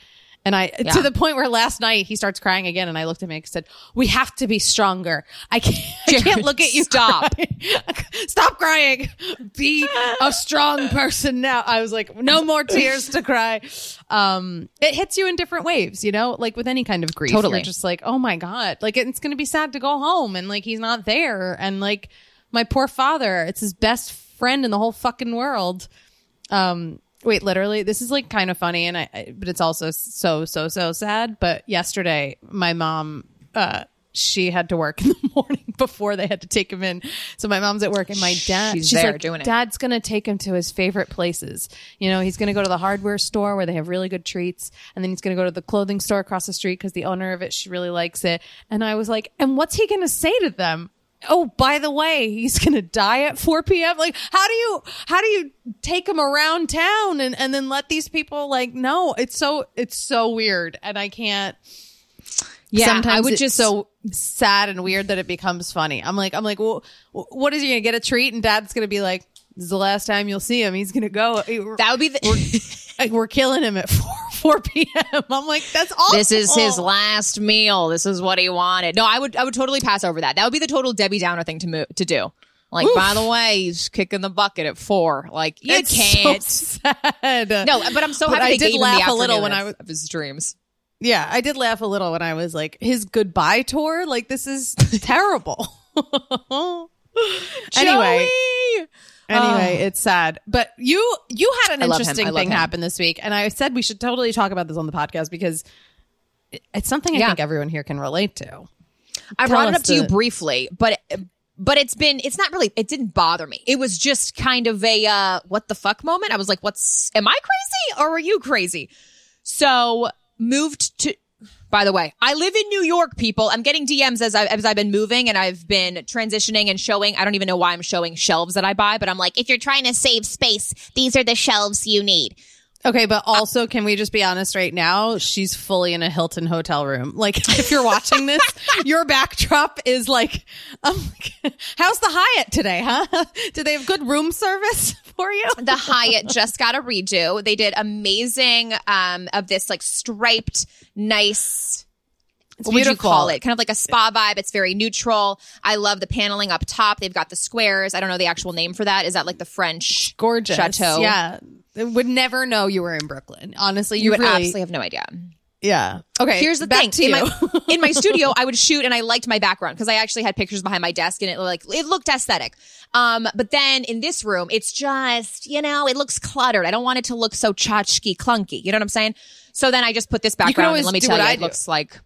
And I to the point where last night he starts crying again, and I looked at me and said, "We have to be stronger. I can't, I can't look at you. Stop. Stop crying. Be a strong person now." I was like, "No more tears to cry." Um, it hits you in different waves, you know, like with any kind of grief. Totally. You're just like, "Oh my god!" Like it's going to be sad to go home, and like he's not there, and like my poor father, it's his best friend in the whole fucking world um wait literally this is like kind of funny and I, I but it's also so so so sad but yesterday my mom uh she had to work in the morning before they had to take him in. So my mom's at work and my dad, She's she's there like, doing it. Dad's gonna take him to his favorite places. You know, he's gonna go to the hardware store where they have really good treats, and then he's gonna go to the clothing store across the street because the owner of it she really likes it. And I was like, and what's he gonna say to them? Oh, by the way, he's gonna die at 4 p.m. Like, how do you how do you take him around town and and then let these people like no? It's so it's so weird, and I can't Yeah, sometimes I would it's just so sad and weird that it becomes funny. I'm like, I'm like, well, what is he gonna get a treat? And Dad's gonna be like, "This is the last time you'll see him. He's gonna go. That would be the. like, we're killing him at four four p.m." I'm like, that's awful. this is his last meal. This is what he wanted. No, I would I would totally pass over that. That would be the total Debbie Downer thing to move, to do. Like, by the way, he's kicking the bucket at four. Like, you It's can't. So sad. no, but I'm so But happy I did laugh a little when I was- of his dreams. Yeah, I did laugh a little when I was like, his goodbye tour. Like, this is terrible. anyway, Joey! Anyway, it's sad. But you you had an I interesting thing him. happen this week, and I said we should totally talk about this on the podcast because it's something I Yeah. think everyone here can relate to. I Tell brought it up to you briefly, but but it's been it's not really it didn't bother me. It was just kind of a uh what the fuck moment. I was like, what's am I crazy or are you crazy? So moved to by the way, I live in New York, people. I'm getting DMs as, I, as I've been moving and I've been transitioning and showing. I don't even know why I'm showing shelves that I buy, but I'm like, if you're trying to save space, these are the shelves you need. Okay, but also, can we just be honest right now? She's fully in a Hilton hotel room. Like, if you're watching this, your backdrop is like, um, how's the Hyatt today, huh? Do they have good room service for you? the Hyatt just got a redo. They did amazing um of this like striped, nice. what would you beautiful. call it? Kind of like a spa vibe. It's very neutral. I love the paneling up top. They've got the squares. I don't know the actual name for that. Is that like the French Gorgeous. chateau? Yeah. Would never know you were in Brooklyn. Honestly, you, You would really, absolutely have no idea. yeah. Okay. Here's the thing: in my in my studio, I would shoot, and I liked my background because I actually had pictures behind my desk, and it like it looked aesthetic. Um, but then in this room, it's just you know it looks cluttered. I don't want it to look so tchotchke clunky. You know what I'm saying? So then I just put this background, and let me tell you, it do. looks like.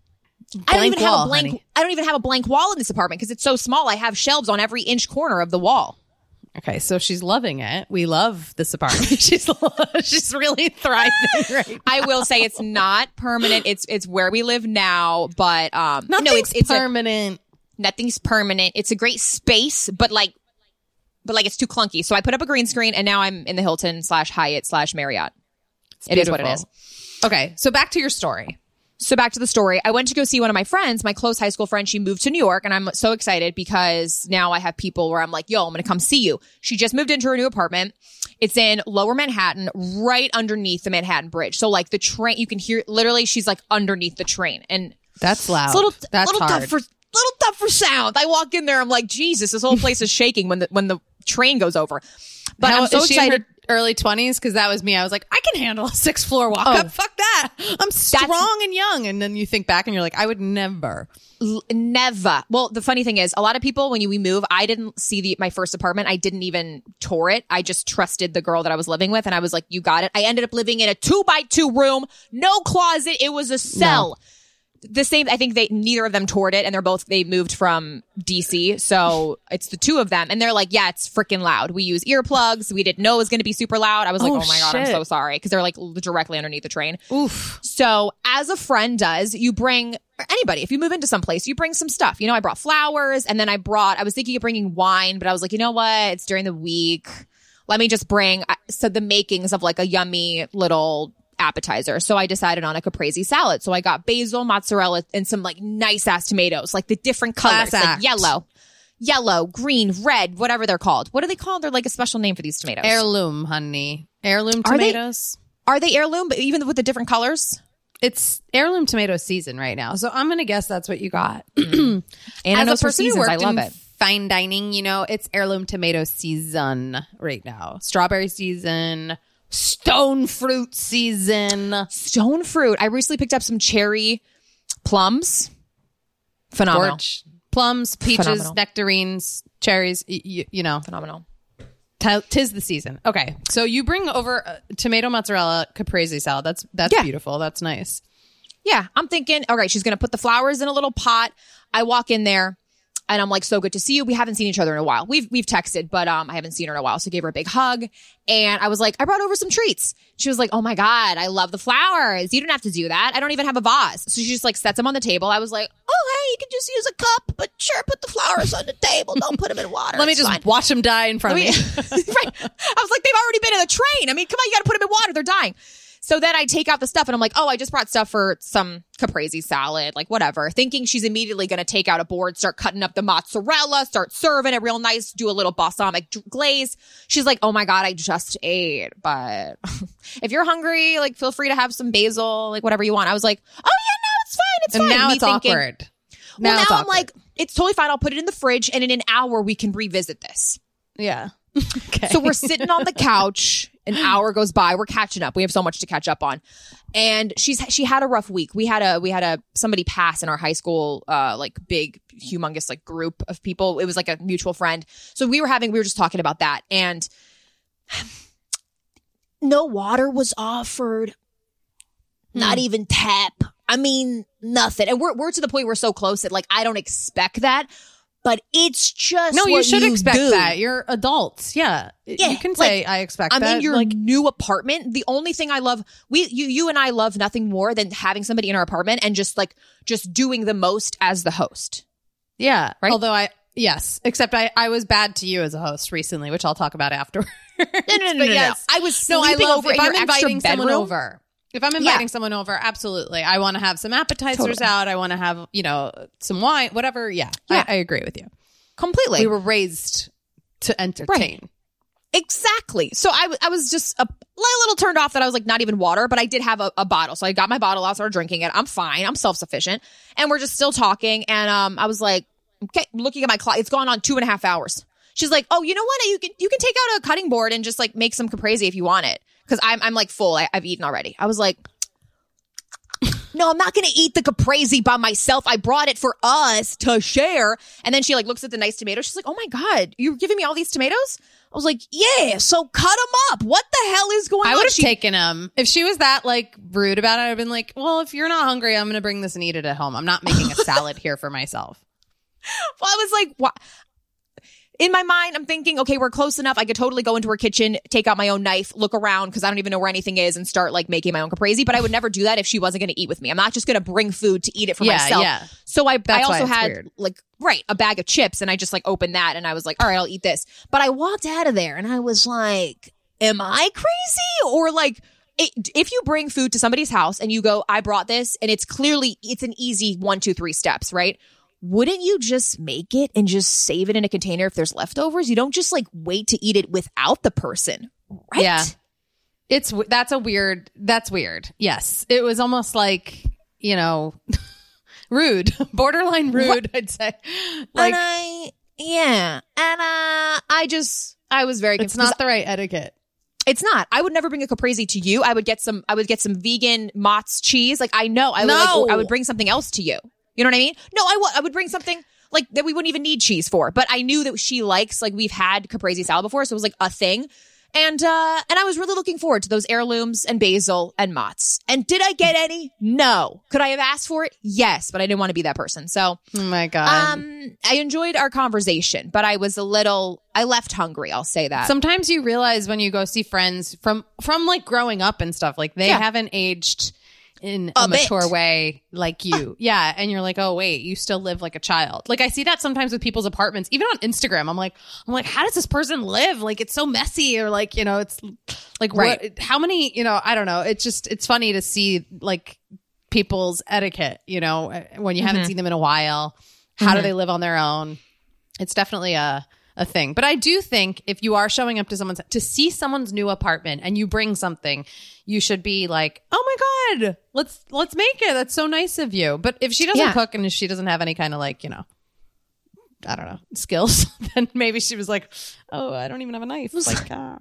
I don't even have a blank. honey. I don't even have a blank wall in this apartment because it's so small. I have shelves on every inch corner of the wall. Okay, so she's loving it. We love this apartment. she's she's really thriving right. I will say it's not permanent. It's it's where we live now, but um, Nothing's no, it's it's a, permanent. nothing's permanent. It's a great space, but like, but like it's too clunky. So I put up a green screen, and now I'm in the Hilton slash Hyatt slash Marriott. It is what it is. Okay, so back to your story. So back to the story. I went to go see one of my friends, my close high school friend. She moved to New York, and I'm so excited because now I have people where I'm like, "Yo, I'm going to come see you." She just moved into her new apartment. It's in Lower Manhattan, right underneath the Manhattan Bridge. So like the train, you can hear literally. She's like underneath the train, and That's loud. It's a little, That's little hard. tough for little tough for sound. I walk in there, I'm like, Jesus, this whole place is shaking when the when the train goes over. But How- I'm so is she in excited. her early twenties because that was me. I was like, I can handle a six floor walk Oh. up. Fuck that. I'm strong and young. And then you think back and you're like, I would never. L- Never. Well, the funny thing is, a lot of people when you, we move, I didn't see the my first apartment. I didn't even tour it. I just trusted the girl that I was living with, and I was like, "You got it." I ended up living in a two by two room, no closet. It was a cell. The same. I think they neither of them toured it, and they're both they moved from DC, so it's the two of them, and they're like, "Yeah, it's freaking loud. We use earplugs. We didn't know it was going to be super loud." I was like, Oh, "Oh, my god, I'm so sorry," because they're like directly underneath the train. Oof. So, as a friend does, you bring anybody, if you move into some place, you bring some stuff. You know, I brought flowers and then I brought, I was thinking of bringing wine, but I was like, you know what? It's during the week. Let me just bring so the makings of like a yummy little appetizer. So I decided on a caprese salad. So I got basil, mozzarella, and some like nice ass tomatoes, like the different colors, Class like act. yellow, yellow, green, red, whatever they're called. What are they called? They're like a special name for these tomatoes. Heirloom, honey. Heirloom Are they- tomatoes. are they heirloom, but even with the different colors? It's heirloom tomato season right now. So I'm going to guess that's what you got. And As a person who seasons, I worked love in it. fine dining, you know, it's heirloom tomato season right now. Strawberry season, stone fruit season. stone fruit. I recently picked up some cherry plums. Phenomenal. Gorge. Plums, peaches, Phenomenal. nectarines, cherries, y- y- you know, Phenomenal. t- tis the season. Okay. So you bring over uh, tomato mozzarella caprese salad. That's that's Yeah. beautiful. That's nice. Yeah, I'm thinking, all right, she's going to put the flowers in a little pot. I walk in there. And I'm like, so good to see you. We haven't seen each other in a while. We've we've texted, but um, I haven't seen her in a while. So I gave her a big hug, and I was like, I brought over some treats. She was like, Oh my god, I love the flowers. You don't have to do that. I don't even have a vase. So she just like sets them on the table. I was like, Oh hey, you can just use a cup, but sure, put the flowers on the table. Don't put them in water. Let me It's just fine." watch them die in front of me. right. I was like, they've already been in the train. I mean, come on, you got to put them in water. They're dying. So then I take out the stuff and I'm like, oh, I just brought stuff for some caprese salad, like whatever, thinking she's immediately going to take out a board, start cutting up the mozzarella, start serving it real nice, do a little balsamic glaze. She's like, oh my God, I just ate. But if you're hungry, like feel free to have some basil, like whatever you want. I was like, oh yeah, no, it's fine. It's and fine. now Me it's thinking- awkward. Well, now, I'm awkward. like, it's totally fine. I'll put it in the fridge and in an hour we can revisit this. yeah. okay. So we're sitting on the couch. An hour goes by. We're catching up. We have so much to catch up on. And she's she had a rough week. We had a we had a somebody pass in our high school uh like big humongous like group of people. It was like a mutual friend. So we were having we were just talking about that and no water was offered. Not even tap. I mean, nothing. And we're we're to the point we're so close that like I don't expect that. But it's just no, you should expect do. that. You're adults. Yeah. Yeah, You can like, say, I expect I'm that. in your like, new apartment. The only thing I love, we, you, you and I love nothing more than having somebody in our apartment and just like, just doing the most as the host. yeah. Right? Although I, yes, except I, I was bad to you as a host recently, which I'll talk about after. No, no, no, no, no, no. yes. I was No, I love over if I'm inviting someone over. If I'm inviting someone over, absolutely. I want to have some appetizers Totally. out. I want to have, you know, some wine, whatever. Yeah. Yeah. I, I agree with you. Completely. We were raised to entertain. Exactly. So I, w- I was just a, a little turned off that I was like not even water, but I did have a, a bottle. So I got my bottle out, started drinking it. I'm fine. I'm self sufficient. And we're just still talking. And um, I was like, okay, looking at my clock. It's gone on two and a half hours. She's like, oh, you know what? You can you can take out a cutting board and just like make some caprese if you want it. Because I'm I'm like full. I, I've eaten already. I was like. No, I'm not going to eat the caprese by myself. I brought it for us to share. And then she like looks at the nice tomatoes. She's like, "Oh my god, you're giving me all these tomatoes?" I was like, "Yeah, so cut them up. What the hell is going I on?" would have She- taken him. If she was that like rude about it, I'd have been like, well, if you're not hungry, I'm going to bring this and eat it at home. I'm not making a salad here for myself. Well, I was like, "What?" In my mind, I'm thinking, okay, we're close enough. I could totally go into her kitchen, take out my own knife, look around because I don't even know where anything is, and start like making my own caprese. But I would never do that if she wasn't going to eat with me. I'm not just going to bring food to eat it for Yeah, myself. yeah. So I, I That's also had weird. like right a bag of chips, and I just like opened that, and I was like, all right, I'll eat this. But I walked out of there, and I was like, am I crazy or like? It, if you bring food to somebody's house and you go, I brought this, and it's clearly it's an easy one, two, three steps, right? Wouldn't you just make it and just save it in a container if there's leftovers? You don't just like wait to eat it without the person, right? Yeah. It's that's a weird. That's weird. Yes, it was almost like you know, rude, borderline rude. I'd say. Like and I, yeah, and uh, I just, I was very it's not the right etiquette. It's not. I would never bring a caprese to you. I would get some. I would get some vegan mozz cheese. Like I know. I would. No. Like, I would bring something else to you. You know what I mean? No, I would. I would bring something like that we wouldn't even need cheese for. But I knew that she likes. Like we've had caprese salad before, so it was like a thing. And uh and I was really looking forward to those heirlooms and basil and mozz. And did I get any? No. Could I have asked for it? Yes, but I didn't want to be that person. So Oh my god. um I enjoyed our conversation, but I was a little I left hungry, I'll say that. Sometimes you realize when you go see friends from from like growing up and stuff, like they Yeah. haven't aged in a, A mature way like you. yeah, and you're like, "Oh, wait, you still live like a child." Like I see that sometimes with people's apartments, even on Instagram. I'm like, I'm like, "How does this person live? Like it's so messy or like, you know, it's like Right. what how many, you know, I don't know. It's just it's funny to see like people's etiquette, you know, when you Mm-hmm. haven't seen them in a while. How do they live on their own? It's definitely a a thing. But I do think if you are showing up to someone's to see someone's new apartment and you bring something, you should be like, "Oh my god, let's let's make it. That's so nice of you." But if she doesn't Yeah. cook and if she doesn't have any kind of like, you know, I don't know, skills, then maybe she was like, "Oh, I don't even have a knife." Like, ah.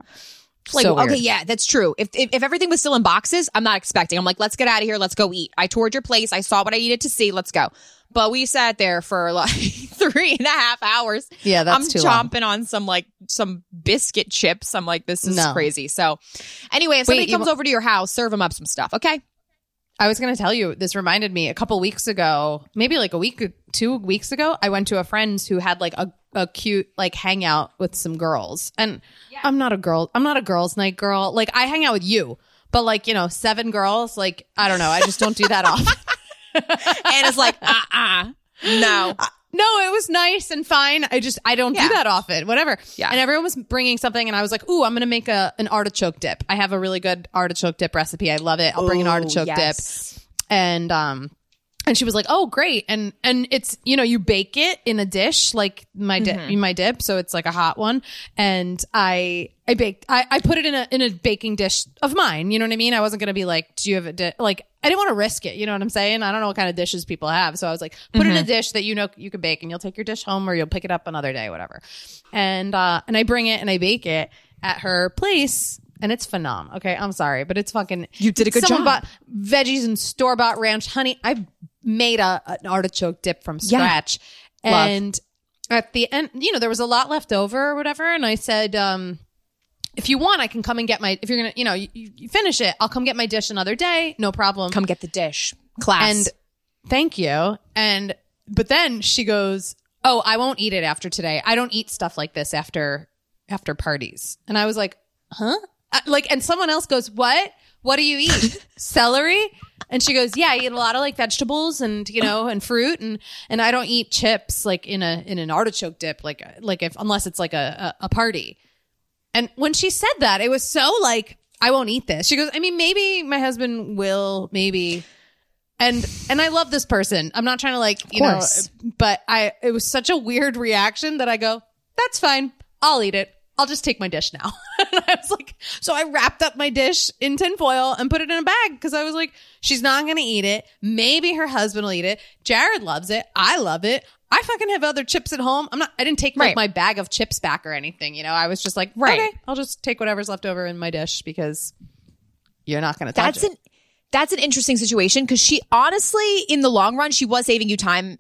Like, So okay, yeah, that's true. If, if if everything was still in boxes, I'm not expecting. I'm like, let's get out of here. Let's go eat. I toured your place. I saw what I needed to see. Let's go. But we sat there for like three and a half hours. Yeah, that's I'm too long. chomping on some like some biscuit chips. I'm like, this is No. crazy. So, anyway, if somebody Wait, comes wa- over to your house, serve them up some stuff. Okay. I was going to tell you, this reminded me a couple weeks ago, maybe like a week, two weeks ago, I went to a friend's who had like a, a cute like hangout with some girls. And yeah. I'm not a girl, I'm not a girls' night girl. Like I hang out with you, but like, you know, seven girls, like, I don't know. I just don't do that often. Anna's like, uh uh No. No, it was nice and fine. I just I don't Yeah. do that often. Whatever. Yeah. And everyone was bringing something, and I was like, "Ooh, I'm gonna make a an artichoke dip. I have a really good artichoke dip recipe. I love it. I'll bring an artichoke yes. dip." And um, and she was like, "Oh, great!" And and it's you know you bake it in a dish like my dip, Mm-hmm. my dip, so it's like a hot one. And I I baked I, I put it in a in a baking dish of mine. You know what I mean? I wasn't gonna be like, "Do you have a di-? like?" I didn't want to risk it. You know what I'm saying? I don't know what kind of dishes people have, so I was like, "Put Mm-hmm. it in a dish that you know you can bake, and you'll take your dish home, or you'll pick it up another day, whatever." And uh and I bring it and I bake it at her place. And it's phenom. Okay, I'm sorry, but it's fucking. You did a good job. Bought veggies and store bought ranch honey. I made a an artichoke dip from Yeah. scratch, Love. and at the end, you know, there was a lot left over or whatever. And I said, um, if you want, I can come and get my. If you're gonna, you know, you, you finish it, I'll come get my dish another day, no problem. Come get the dish. Class. and thank you. And but then she goes, "Oh, I won't eat it after today. I don't eat stuff like this after after parties." And I was like, "Huh?" Uh, like, and someone else goes, "What? What do you eat? Celery?" And she goes, "Yeah, I eat a lot of like vegetables and you know and fruit and and I don't eat chips like in a in an artichoke dip like like if unless it's like a a, a party." And when she said that, it was so like, I won't eat this. She goes, I mean, maybe my husband will, maybe. And and I love this person. I'm not trying to like, you know, but I it was such a weird reaction that I go, that's fine. I'll eat it. I'll just take my dish now. and I was like, so I wrapped up my dish in tinfoil and put it in a bag because I was like, she's not going to eat it. Maybe her husband will eat it. Jared loves it. I love it. I fucking have other chips at home. I'm not, I didn't take like Right. my bag of chips back or anything. You know, I was just like, Right. okay, I'll just take whatever's left over in my dish because you're not going to touch that's it. an that's an interesting situation because she honestly, in the long run, she was saving you time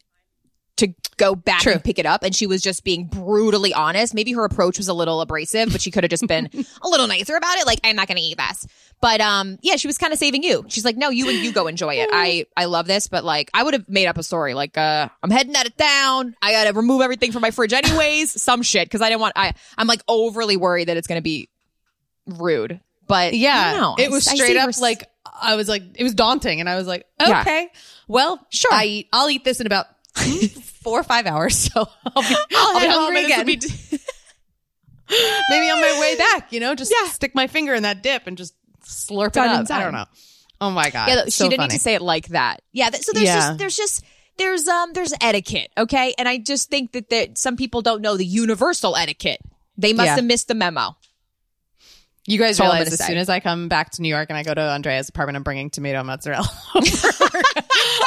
to go back True. and pick it up, and she was just being brutally honest. Maybe her approach was a little abrasive, but she could have just been a little nicer about it. Like, I'm not going to eat this. But um, yeah, she was kind of saving you. She's like, no, you and you go enjoy it. I I love this, but like, I would have made up a story like, uh, I'm heading out of town. I got to remove everything from my fridge, anyways. some shit because I didn't want. I I'm like overly worried that it's going to be rude. But Yeah, know. it was I- I straight up like I was like it was daunting, and I was like, Yeah. okay, well, Sure. I eat, I'll eat this in about four or five hours, so I'll be, I'll I'll be hungry and this will again. be- Maybe on my way back, you know, just Yeah. stick my finger in that dip and just slurp Done it up. I don't know. Oh my god, Yeah, she so didn't funny. need to say it like that. Yeah, th- so there's Yeah. just there's just there's um there's etiquette, okay? And I just think that that some people don't know the universal etiquette. They must Yeah. have missed the memo. You guys realize as say. soon as I come back to New York and I go to Andrea's apartment, I'm bringing tomato mozzarella.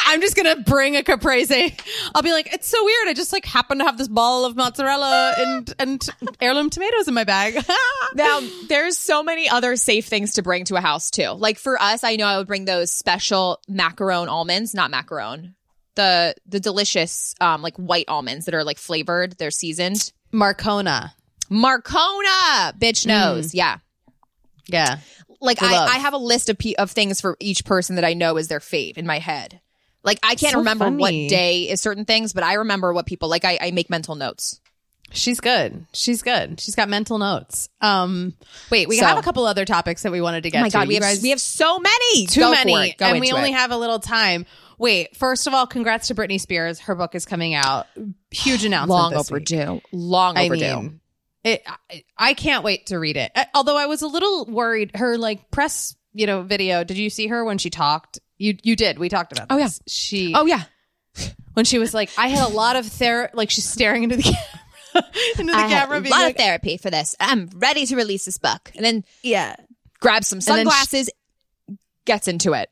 I'm just gonna bring a caprese. I'll be like, it's so weird. I just like happen to have this ball of mozzarella and and heirloom tomatoes in my bag. Now, there's so many other safe things to bring to a house too. Like for us, I know I would bring those special macaron almonds, not macaron. The the delicious um like white almonds that are like flavored, they're seasoned. Marcona. Marcona, bitch knows. Yeah. Yeah. like I, love. I have a list of pe- of things for each person that I know is their fave in my head. Like I can't So remember what day is certain things, but I remember what people like. I, I make mental notes. She's good. She's good. She's got mental notes. Um, wait, we So- have a couple other topics that we wanted to get Oh my to. god, we have guys- we have so many. too Go many, and we only it. have a little time. Wait, first of all, congrats to Britney Spears. Her book is coming out. Huge announcement. long this week. overdue. Long I overdue. mean, it, I, I can't wait to read it. Uh, Although I was a little worried. Her like press, you know, video. Did you see her when she talked? You you did. We talked about. Oh, this. She oh yeah, when she was like, I had a lot of therapy. like she's staring into the camera, into the I had camera, a lot like, of therapy for this. I'm ready to release this book, and then yeah. grabs some she- sunglasses, gets into it.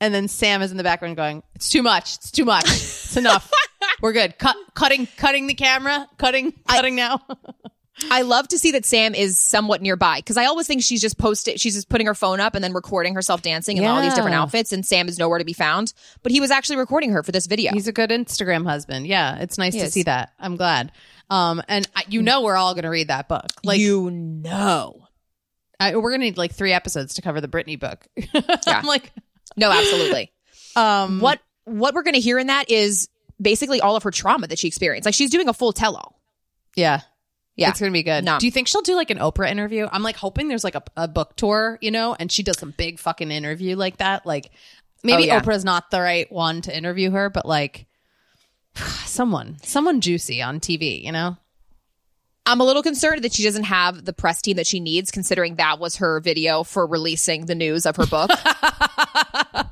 And then Sam is in the background going, "It's too much. It's too much. It's enough. We're good. Cut, cutting, cutting the camera. Cutting, cutting now." I love to see that Sam is somewhat nearby because I always think she's just posted, she's just putting her phone up and then recording herself dancing in all these different outfits, and Sam is nowhere to be found. But he was actually recording her for this video. He's a good Instagram husband. Yeah, it's nice He to is. see that. I'm glad. Um, and I, you know we're all going to read that book. Like you know. I, we're going to need like three episodes to cover the Britney book. I'm like, No, absolutely. Um, what what we're going to hear in that is basically all of her trauma that she experienced. Like she's doing a full tell all. Yeah. Yeah. It's going to be good. No. Do you think she'll do like an Oprah interview? I'm like hoping there's like a, a book tour, you know, and she does some big fucking interview like that. Like maybe Oh, yeah. Oprah's not the right one to interview her, but like someone, someone juicy on TV, you know? I'm a little concerned that she doesn't have the press team that she needs, considering that was her video for releasing the news of her book.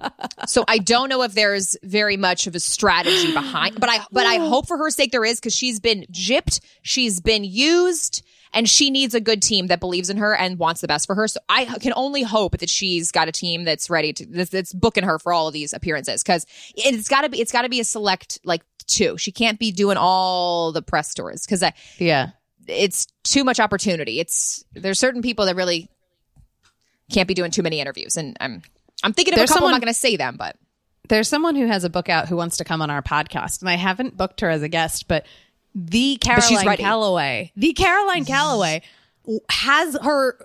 so I don't know if there's very much of a strategy behind, but I but I hope for her sake there is because she's been gypped, she's been used, and she needs a good team that believes in her and wants the best for her. So I can only hope that she's got a team that's ready to that's, that's booking her for all of these appearances because it's got to be it's got to be a select like two. She can't be doing all the press tours because I Yeah. it's too much opportunity. It's there's certain people that really can't be doing too many interviews, and I'm I'm thinking of There's a couple. someone- I'm not going to say them, but There's someone who has a book out who wants to come on our podcast, and I haven't booked her as a guest, but the Caroline ready. Calloway, the Caroline Calloway has her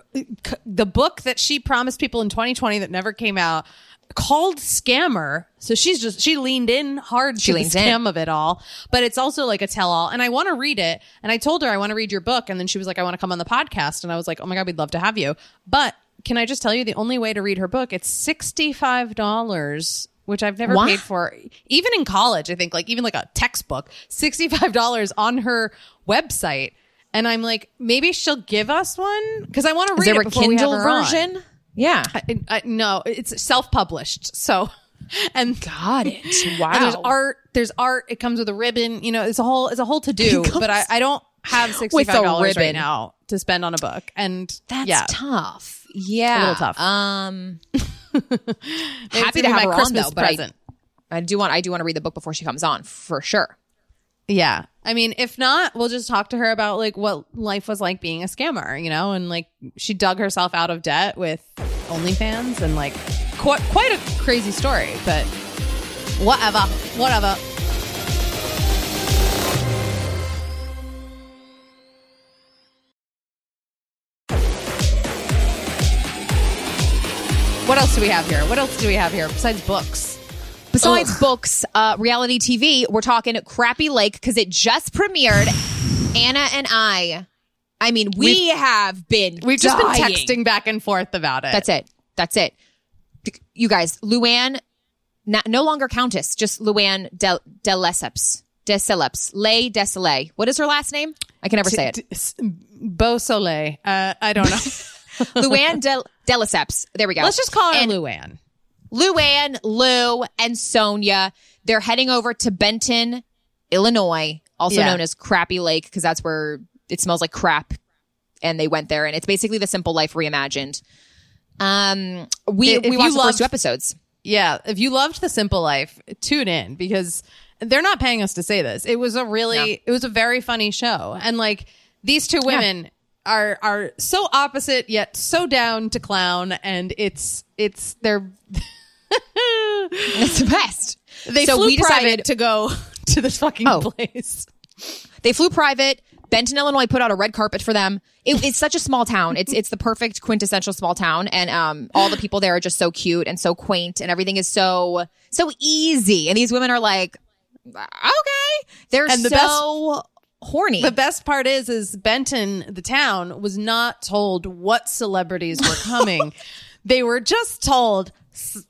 the book that she promised people in 2020 that never came out called scammer so she's just she leaned in hard She to the leans in. scam of it all but it's also like a tell-all and i want to read it and i told her i want to read your book and then she was like i want to come on the podcast and i was like oh my god we'd love to have you but can i just tell you the only way to read her book it's $65 which i've never What? paid for even in college i think like even like a textbook $65 on her website and i'm like maybe she'll give us one because i want to read it a before we have Kindle her on. version? Yeah, I, I, no, it's self-published. So, and got it. Wow. there's art. There's art. It comes with a ribbon. You know, it's a whole. It's a whole to do. But I, I don't have sixty five dollars right now to spend on a book. And That's yeah, tough. Yeah, a little tough. Um, happy to have her my on Christmas though, but I. I do want I do want to read the book before she comes on for sure. yeah, I mean, if not, we'll just talk to her about like what life was like being a scammer. You know, and like she dug herself out of debt with OnlyFans and like quite quite a crazy story. But whatever, whatever. What else do we have here? What else do we have here besides books? Besides books, uh, reality TV, we're talking Crappie Lake because it just premiered. Anna and I, I mean, we have been We've just been texting back and forth about it. That's it. That's it. You guys, Luann, no, no longer Countess, just Luann de, de Lesseps. De Celebs. Lay Desolé. What is her last name? I can never say it. D- s- Beau Soleil. Uh, I don't know. Luann de, de There we go. Let's just call her And Luann. Luann, Lou, and Sonja. They're heading over to Benton, Illinois, also Yeah. known as Crappie Lake, because that's where it smells like crap. And they went there, and it's basically the Simple Life reimagined. Um, we If we watched the loved- first two episodes. Yeah, if you loved The Simple Life, tune in because they're not paying us to say this. It was a really, No. it was a very funny show, and like these two women are are so opposite yet so down to clown, and it's it's they're It's the best. they So flew we private to go to this fucking Oh. place. They flew private. Benton, Illinois, put out a red carpet for them. It, it's such a small town. It's it's the perfect quintessential small town, and um, all the people there are just so cute and so quaint, and everything is so so easy. And these women are like, okay, they're And the so horny. The best part is, is Benton, the town, was not told what celebrities were coming. they were just told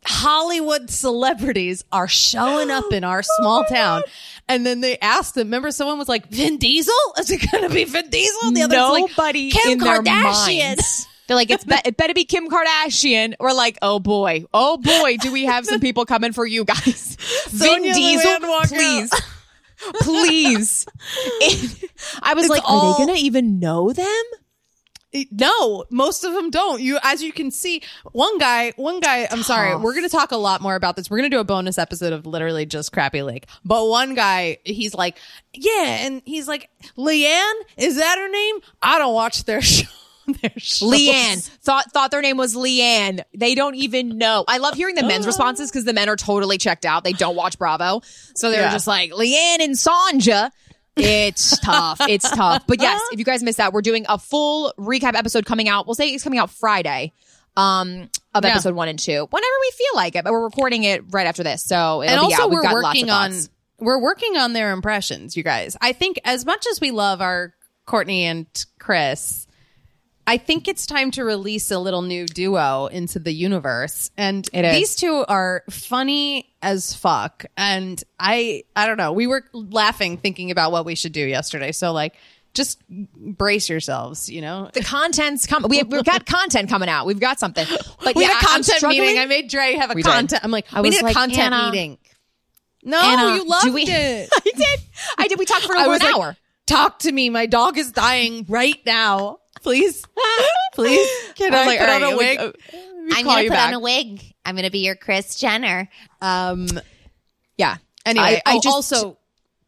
Hollywood celebrities are showing up in our small town. And then they asked them, remember someone was like, Vin Diesel? Is it going to be Vin Diesel? And The other was Nobody like, Kim Kardashian. They're like, it's be- it better be Kim Kardashian. Or like, oh boy, oh boy, do we have some people coming for you guys? Sonja Vin Diesel, Luann walk please. Please. It- I was It's like, all- are they going to even know them? No, most of them don't. You, as you can see, one guy, one guy, I'm sorry, we're going to talk a lot more about this. We're going to do a bonus episode of literally just Crappie Lake. But one guy, he's like, yeah. And he's like, Leanne, is that her name? I don't watch their show. Their shows. Leanne thought thought their name was Leanne. They don't even know. I love hearing the men's responses because the men are totally checked out. They don't watch Bravo, so they're Yeah. just like Leanne and Sanja. It's tough. It's tough. But yes, if you guys missed that, we're doing a full recap episode coming out. We'll say it's coming out Friday. Um, of Yeah. episode one and two whenever we feel like it. But we're recording it right after this, so it'll and be also out. We've we're working on we're working on their impressions you guys i think as much as we love our courtney and chris i think it's time to release a little new duo into the universe and these two are funny as fuck and i i don't know we were laughing thinking about what we should do yesterday so like just brace yourselves you know The content's coming. We, we've got content coming out. We've got something. But we yeah, had a content meeting. I made Dre have a We did. content. I'm like, I we was need a content Anna- meeting. No, Anna, you loved we- it. I did. I did. We talked for over an like, hour. Talk to me. My dog is dying right now. Please, please. Can I I, like, put all on right, a we- wig? uh, I'm gonna put back. on a wig. I'm gonna be your Kris Jenner. Um. Yeah. Anyway, I- I oh, just- also,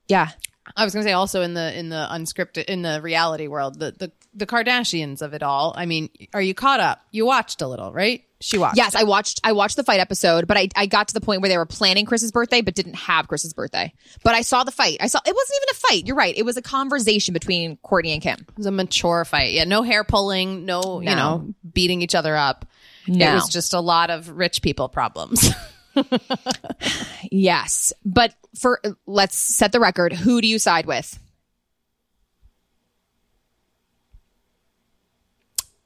Yeah. I was gonna say also in the in the unscripted in the reality world, the the the Kardashians of it all. I mean, are you caught up? You watched a little, right? She watched. Yes, I watched. I watched the fight episode, but I, I got to the point where they were planning Chris's birthday, but didn't have Chris's birthday. But I saw the fight. I saw it wasn't even a fight. You're right. It was a conversation between Kourtney and Kim. It was a mature fight. Yeah, no hair pulling, no, you know, beating each other up. No. It was just a lot of rich people problems. Yes, but for let's set the record. Who do you side with?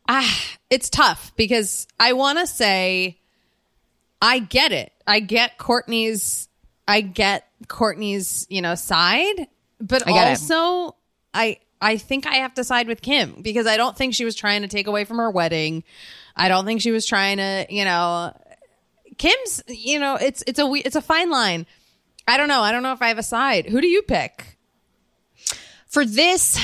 Ah, it's tough because I want to say I get it. I get Kourtney's I get Kourtney's, you know, side, but I get it. also I I think I have to side with Kim because I don't think she was trying to take away from her wedding. I don't think she was trying to, you know, Kim's, you know, it's it's a we- it's a fine line. I don't know. I don't know if I have a side. Who do you pick? For this,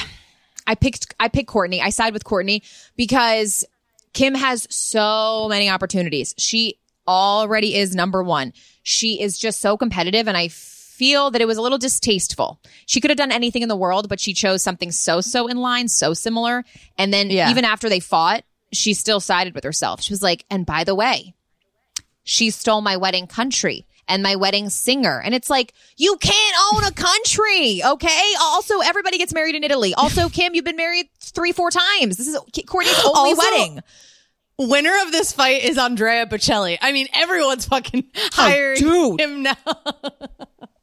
I picked I picked Kourtney. I side with Kourtney because Kim has so many opportunities. She already is number one. She is just so competitive, and I feel that it was a little distasteful. She could have done anything in the world, but she chose something so so in line, so similar. And then Yeah. even after they fought, she still sided with herself. She was like, "And by the way, she stole my wedding country." And my wedding singer. And it's like, you can't own a country, okay? Also, everybody gets married in Italy. Also, Kim, you've been married three, four times. This is Kourtney's only Also- wedding. Winner of this fight is Andrea Bocelli. I mean, everyone's fucking oh, hiring dude. him now.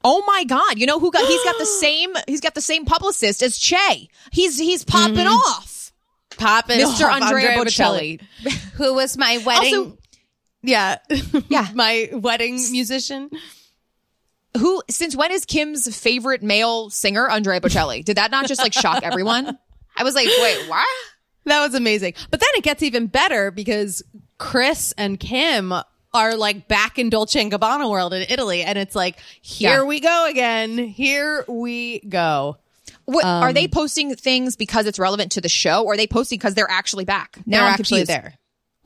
Oh my God. You know who got, he's got the same, he's got the same publicist as Che. He's, he's popping mm-hmm. off. Popping Mr. off Andrea Bocelli. who was my wedding. Also- yeah, Yeah. my wedding musician. Who, since when is Kim's favorite male singer Andrea Bocelli? Did that not just like shock everyone? I was like, wait, what? That was amazing. But then it gets even better because Chris and Kim are like back in Dolce and Gabbana world in Italy, and it's like here Yeah. we go again. Here we go. What, are Um, they posting things because it's relevant to the show, or are they posting because they're actually back? Now They're I'm actually confused. there.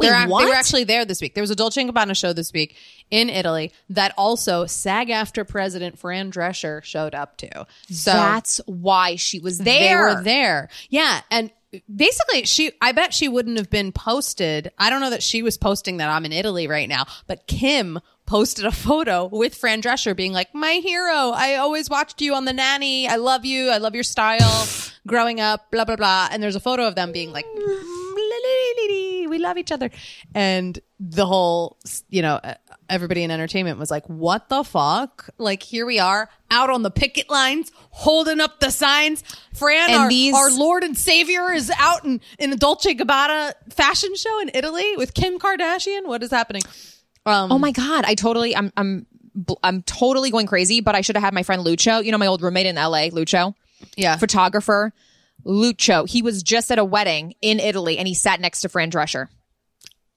Wait, They're ac- They what? were actually there this week. There was a Dolce Gabbana show this week in Italy that also SAG-AFTRA President Fran Drescher showed up to. So That's why she was there. they were there. Yeah, and basically she I bet she wouldn't have been posted. I don't know that she was posting that I'm in Italy right now, but Kim posted a photo with Fran Drescher being like, "My hero. I always watched you on The Nanny. I love you. I love your style growing up, blah blah blah." And there's a photo of them being like we love each other. And the whole, you know, everybody in entertainment was like, what the fuck? Like, here we are out on the picket lines, holding up the signs. Fran, And our, these- our Lord and Savior, is out in, in a Dolce Gabbana fashion show in Italy with Kim Kardashian. What is happening? Um, Oh my god, I totally, I'm, I'm, I'm totally going crazy. But I should have had my friend Lucho. You know, my old roommate in L.A. Lucho, yeah. photographer. Lucho. He was just at a wedding in Italy, and he sat next to Fran Drescher.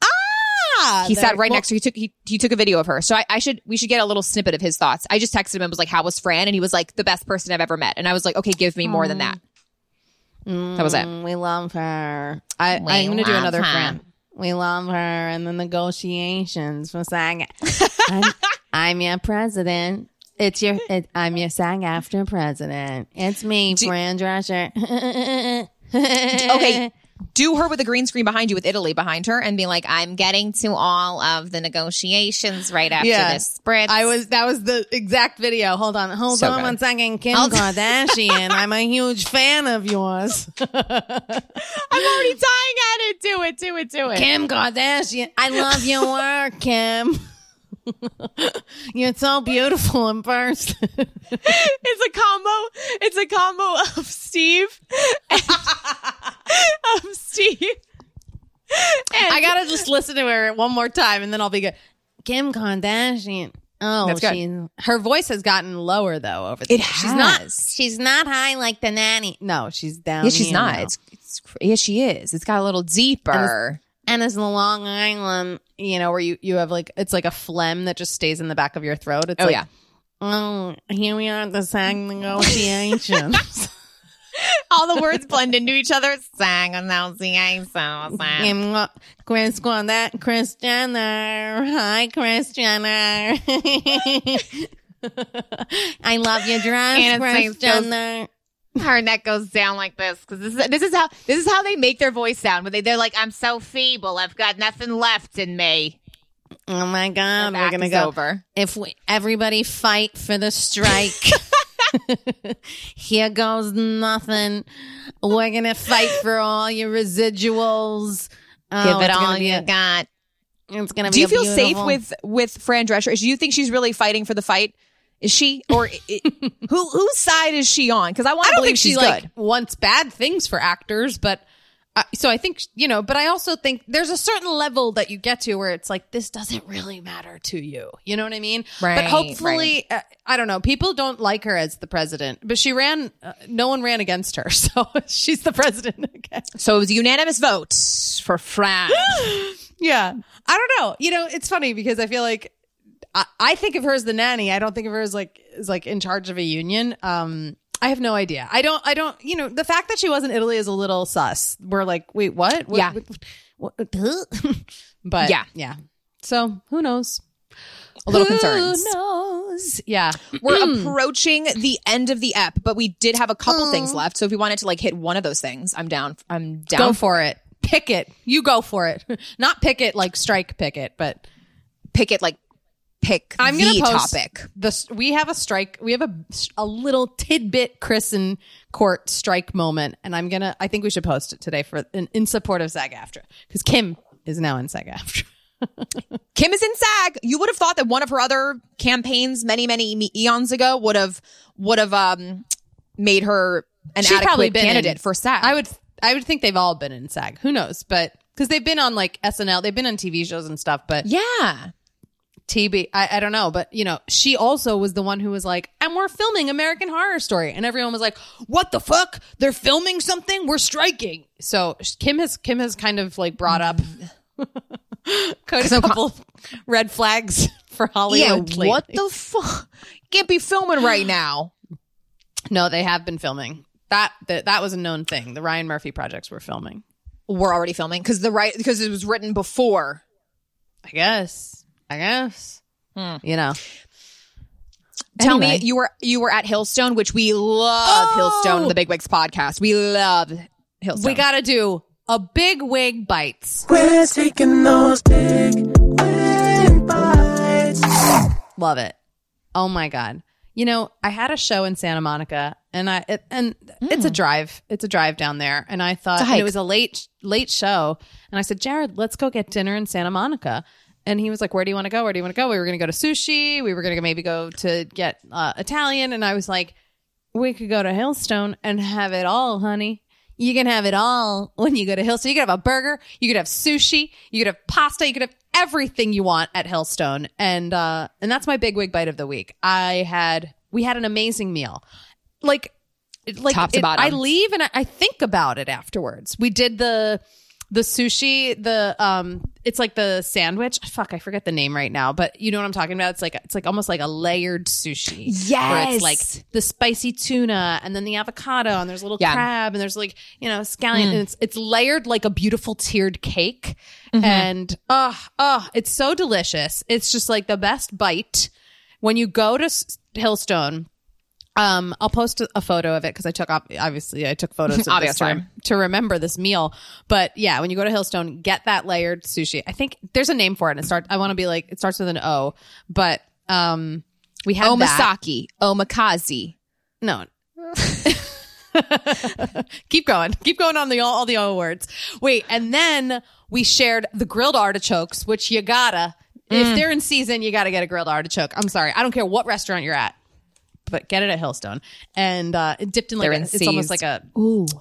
Ah, He sat right well, next to. He took. He, he took a video of her. So I, I should. We should get a little snippet of his thoughts. I just texted him and was like, "How was Fran?" And he was like, "The best person I've ever met." And I was like, "Okay, give me more than that." That was it. We love her. I, We I'm going to do another her. friend. We love her. And the negotiations for saying, I'm, I'm your president. It's your. It, I'm your SAG-AFTRA president. It's me, Fran Drescher. Okay. do her with a green screen behind you with Italy behind her and be like, I'm getting to all of the negotiations right after Yeah. this spritz. I was that was the exact video. Hold on, hold So on good. one second. Kim Kardashian, I'm a huge fan of yours. I'm already dying at it. Do it, do it, do it. Kim Kardashian, I love your work, Kim. You're so beautiful in person. it's a combo. It's a combo of Steve, and, of Steve. I gotta just listen to her one more time, and then I'll be good. Kim Kardashian. Oh, she's her voice has gotten lower though over the It years. She's not. She's not high like the nanny. No, she's down. Yeah, she's not. now. It's, it's yeah, she is. It's got a little deeper. and it's the Long Island, you know, where you you have like it's like a phlegm that just stays in the back of your throat. It's Oh like, yeah. Oh, here we are at the SAG negotiations. All the words blend into each other. so And Chris that Kris Jenner. Hi, Kris Jenner. I love your dress, And Kris Jenner. Her neck goes down like this because this is This is how this is how they make their voice sound. When they they're like, I'm so feeble. I've got nothing left in me. Oh my God, we're gonna go. over. If we everybody fight for the strike. Here goes nothing. We're gonna fight for all your residuals. Oh, Give it all you a- got. It's gonna Do you feel safe with with Fran Drescher? Do you think she's really fighting for the fight? Is she or i who whose side is she on? Because I want to believe think she she's like wants bad things for actors, but uh, so I think you know. But I also think there's a certain level that you get to where it's like this doesn't really matter to you. You know what I mean? Right, But hopefully, uh, I don't know. People don't like her as the president, but she ran. Uh, no one ran against her, so she's the president again. So it was a unanimous vote for Fran. Yeah, I don't know. You know, it's funny because I feel like I, I think of her as the nanny. I don't think of her as like as like in charge of a union. Um, I have no idea. I don't. I don't. You know, the fact that she was in Italy is a little sus. We're like, wait, what? What- Yeah. what- what- but Yeah. yeah. So who knows? A little concerned. Who knows? Yeah. We're approaching the end of the ep, but we did have a couple things left. So if you wanted to like hit one of those things, I'm down. I'm down. Go for it. Pick it. You go for it. Not pick it like strike pick it, but pick it like pick I'm the gonna post topic. The we have a strike. We have a a little tidbit Chris and Court strike moment, and I'm gonna. I think we should post it today for in, in support of SAG-AFTRA because Kim is now in SAG-AFTRA. Kim is in SAG. You would have thought that one of her other campaigns many, many eons ago would have would have um made her an She'd adequate candidate in- for SAG. I would. I would think they've all been in SAG. Who knows? But because they've been on like SNL, they've been on TV shows and stuff. But yeah. TB, I, I don't know, but you know, she also was the one who was like, and we're filming American Horror Story. And everyone was like, what the fuck? They're filming something? We're striking. So Kim has, Kim has kind of like brought up a couple red flags for Hollywood. Yeah, what the fuck? Can't be filming right now. No, they have been filming. That, that, that was a known thing. The Ryan Murphy projects were filming. We're already filming because the right because it was written before. I guess. I guess. You know. Tell Anyway. me, you were you were at Hillstone, which we love Oh! Hillstone, the Big Wigs podcast. We love Hillstone. We got to do a big wig bites. We're taking those big, big bites. Love it. Oh my god. You know, I had a show in Santa Monica, and I it, and it's a drive. It's a drive down there, and I thought Hmm. It's a and it was a late late show, and I said, Jared, let's go get dinner in Santa Monica. And he was like, "Where do you want to go? Where do you want to go?" We were going to go to sushi. We were going to maybe go to get uh, Italian, and I was like, "We could go to Hillstone and have it all, honey." You can have it all when you go to Hillstone. You could have a burger, you could have sushi, you could have pasta, you could have everything you want at Hillstone. And uh and that's my big wig bite of the week. I had we had an amazing meal. Like like Top to it- bottom. I leave and I, I think about it afterwards. We did the the sushi, the um it's like the sandwich. Fuck, I forget the name right now, but you know what I'm talking about? It's like it's like almost like a layered sushi. Where it's Yes. like the spicy tuna and then the avocado and there's a little Yeah. crab and there's like, you know, scallion mm. and it's it's layered like a beautiful tiered cake. Mm-hmm. And oh, oh, it's so delicious. It's just like the best bite. When you go to Hillstone, Um, I'll post a, photo of it because I took off. Obviously, I took photos of this Obviously. to, remember this meal. But yeah, when you go to Hillstone, get that layered sushi. I think there's a name for it. And it starts. I want to be like it starts with an O, but um, we had that. Omasaki, Omakazi. No. Keep going. Keep going on the all, all the O words. Wait, and then we shared the grilled artichokes, which you gotta. Mm. If they're in season, you gotta get a grilled artichoke. I'm sorry, I don't care what restaurant you're at, but get it at Hillstone and uh, it dipped in like a, in it's almost like a,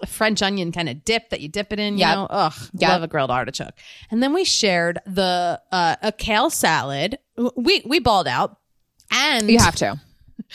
a French onion kind of dip that you dip it in. You Yep. know, ugh, Yep. love a grilled artichoke. And then we shared the uh, a kale salad. We we balled out, and You have to.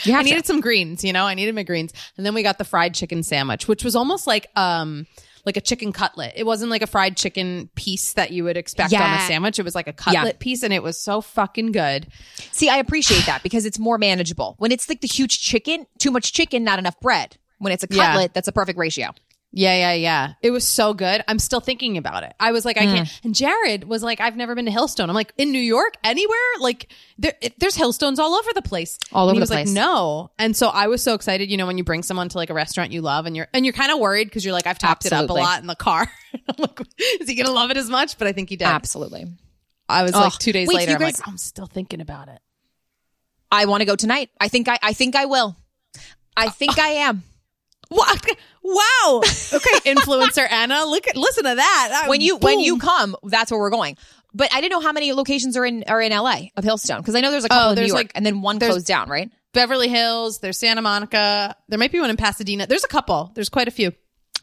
You have I to. needed some greens, you know, I needed my greens. And then we got the fried chicken sandwich, which was almost like um like a chicken cutlet. It wasn't like a fried chicken piece that you would expect on a sandwich. It was like a cutlet Yeah. piece and it was so fucking good. See, I appreciate that because it's more manageable. When it's like the huge chicken, too much chicken, not enough bread. When it's a Yeah. cutlet, that's a perfect ratio. Yeah, yeah, yeah. It was so good. I'm still thinking about it. I was like, I Mm. can't. And Jared was like, I've never been to Hillstone. I'm like, in New York, anywhere? Like, there, it, there's Hillstones all over the place. All And over he the was place. Like, no. And so I was so excited. You know, when you bring someone to like a restaurant you love, and you're and you're kind of worried because you're like, I've topped it up a lot in the car. I'm like, is he gonna love it as much? But I think he did. Absolutely. I was like, two days Wait, later, I'm guys- like, I'm still thinking about it. I want to go tonight. I think I, I think I will. I think I am. What? Wow. Okay, influencer Anna, look at listen to that. Uh, when you when you come, that's where we're going. But I didn't know how many locations are in are in LA of Hillstone because I know there's a oh, couple Oh, in New York like- and then one closed down, right? Beverly Hills, there's Santa Monica, there might be one in Pasadena. There's a couple. There's quite a few.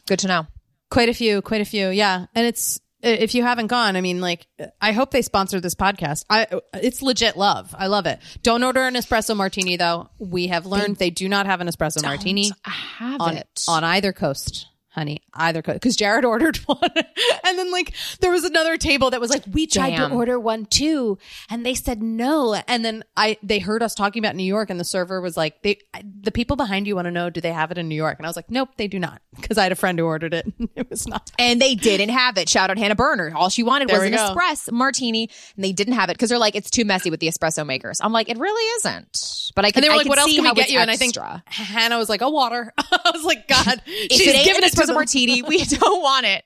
Good to know. Quite a few, quite a few. Yeah. And it's Uh, if you haven't gone, I mean like I hope they sponsor this podcast. I it's legit love. I love it. Don't order an espresso martini though. We have learned they, do not have an espresso martini Have on it. on either coast. Honey, either. Because Jared ordered one. and then, like, there was another table that was like, we tried Damn. to order one too. And they said no. And then I, they heard us talking about New York and the server was like, they, the people behind you want to know, do they have it in New York? And I was like, nope, they do not. Because I had a friend who ordered it. it was not. and they didn't have it. Shout out Hannah Berner. All she wanted There was an go. espresso martini, and they didn't have it because they're like, it's too messy with the espresso makers. I'm like, it really isn't. But I can. And they were I like, can what else can we get you? And I think. Hannah was like, a water. I was like, God, she's giving it to espresso them. martini, we don't want it.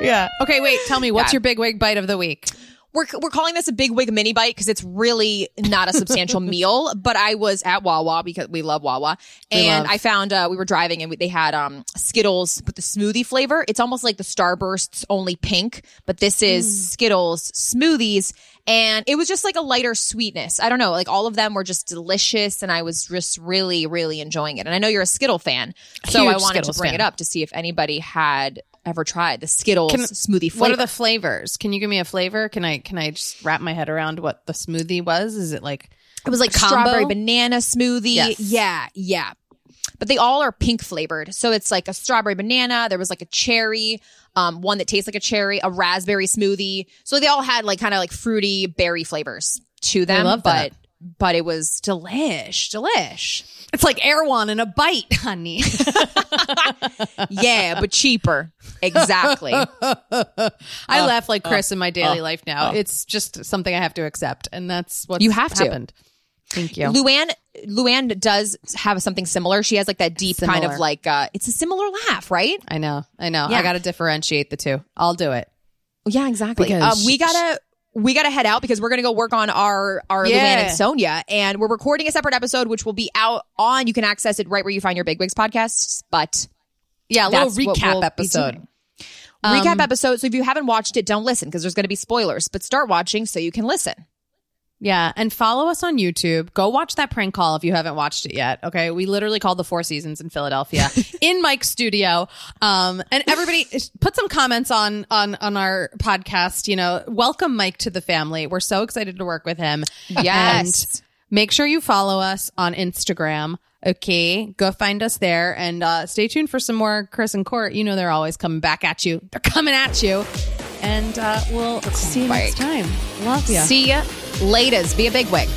Yeah. Okay, wait, tell me, what's Yeah. your big wig bite of the week? We're, we're calling this a big wig mini bite because it's really not a substantial meal. But I was at Wawa because we love Wawa, and love. I found uh, we were driving and we, they had um, Skittles with the smoothie flavor. It's almost like the Starbursts only pink, but this is Skittles smoothies, and it was just like a lighter sweetness. I don't know, like all of them were just delicious, and I was just really, really enjoying it. And I know you're a Skittle fan, so Huge I wanted Skittles to bring fan. it up to see if anybody had ever tried the Skittles Can- smoothie flavor. What are the flavors? Can you give me a flavor? Can I can I just wrap my head around what the smoothie was? Is it like It was like Combo? strawberry banana smoothie. Yes. Yeah, yeah. But they all are pink flavored. So it's like a strawberry banana. There was like a cherry, um, one that tastes like a cherry, a raspberry smoothie. So they all had like kind of like fruity berry flavors to them. I love but that. but it was delish, delish. it's like Erewhon in a bite, honey. Yeah, but cheaper. Exactly. I uh, laugh like Chris uh, in my daily uh, life now. It's just something I have to accept, and that's what You have to. Thank you. Luann Luann does have something similar. She has like that deep kind of like uh it's a similar laugh, right? I know, I know. Yeah. I got to differentiate the two. I'll do it. Yeah, exactly. Um, we gotta we gotta head out because we're gonna go work on our our Yeah. Luann and Sonja, and we're recording a separate episode which will be out on. You can access it right where you find your Big Wigs podcasts, but Yeah, a little recap we'll episode. doing. recap Um, episode. So if you haven't watched it, don't listen because there's gonna be spoilers. But start watching so you can listen. Yeah, and follow us on YouTube. Go watch that prank call if you haven't watched it yet. Okay, we literally called the Four Seasons in Philadelphia in Mike's studio. Um, and everybody put some comments on on on our podcast. You know, welcome Mike to the family. We're so excited to work with him. Yes. And make sure you follow us on Instagram. Okay, go find us there and uh, stay tuned for some more Chris and Court. You know they're always coming back at you. They're coming at you, and uh, we'll see you next time. Love you. See ya. Laters. Be a big wig.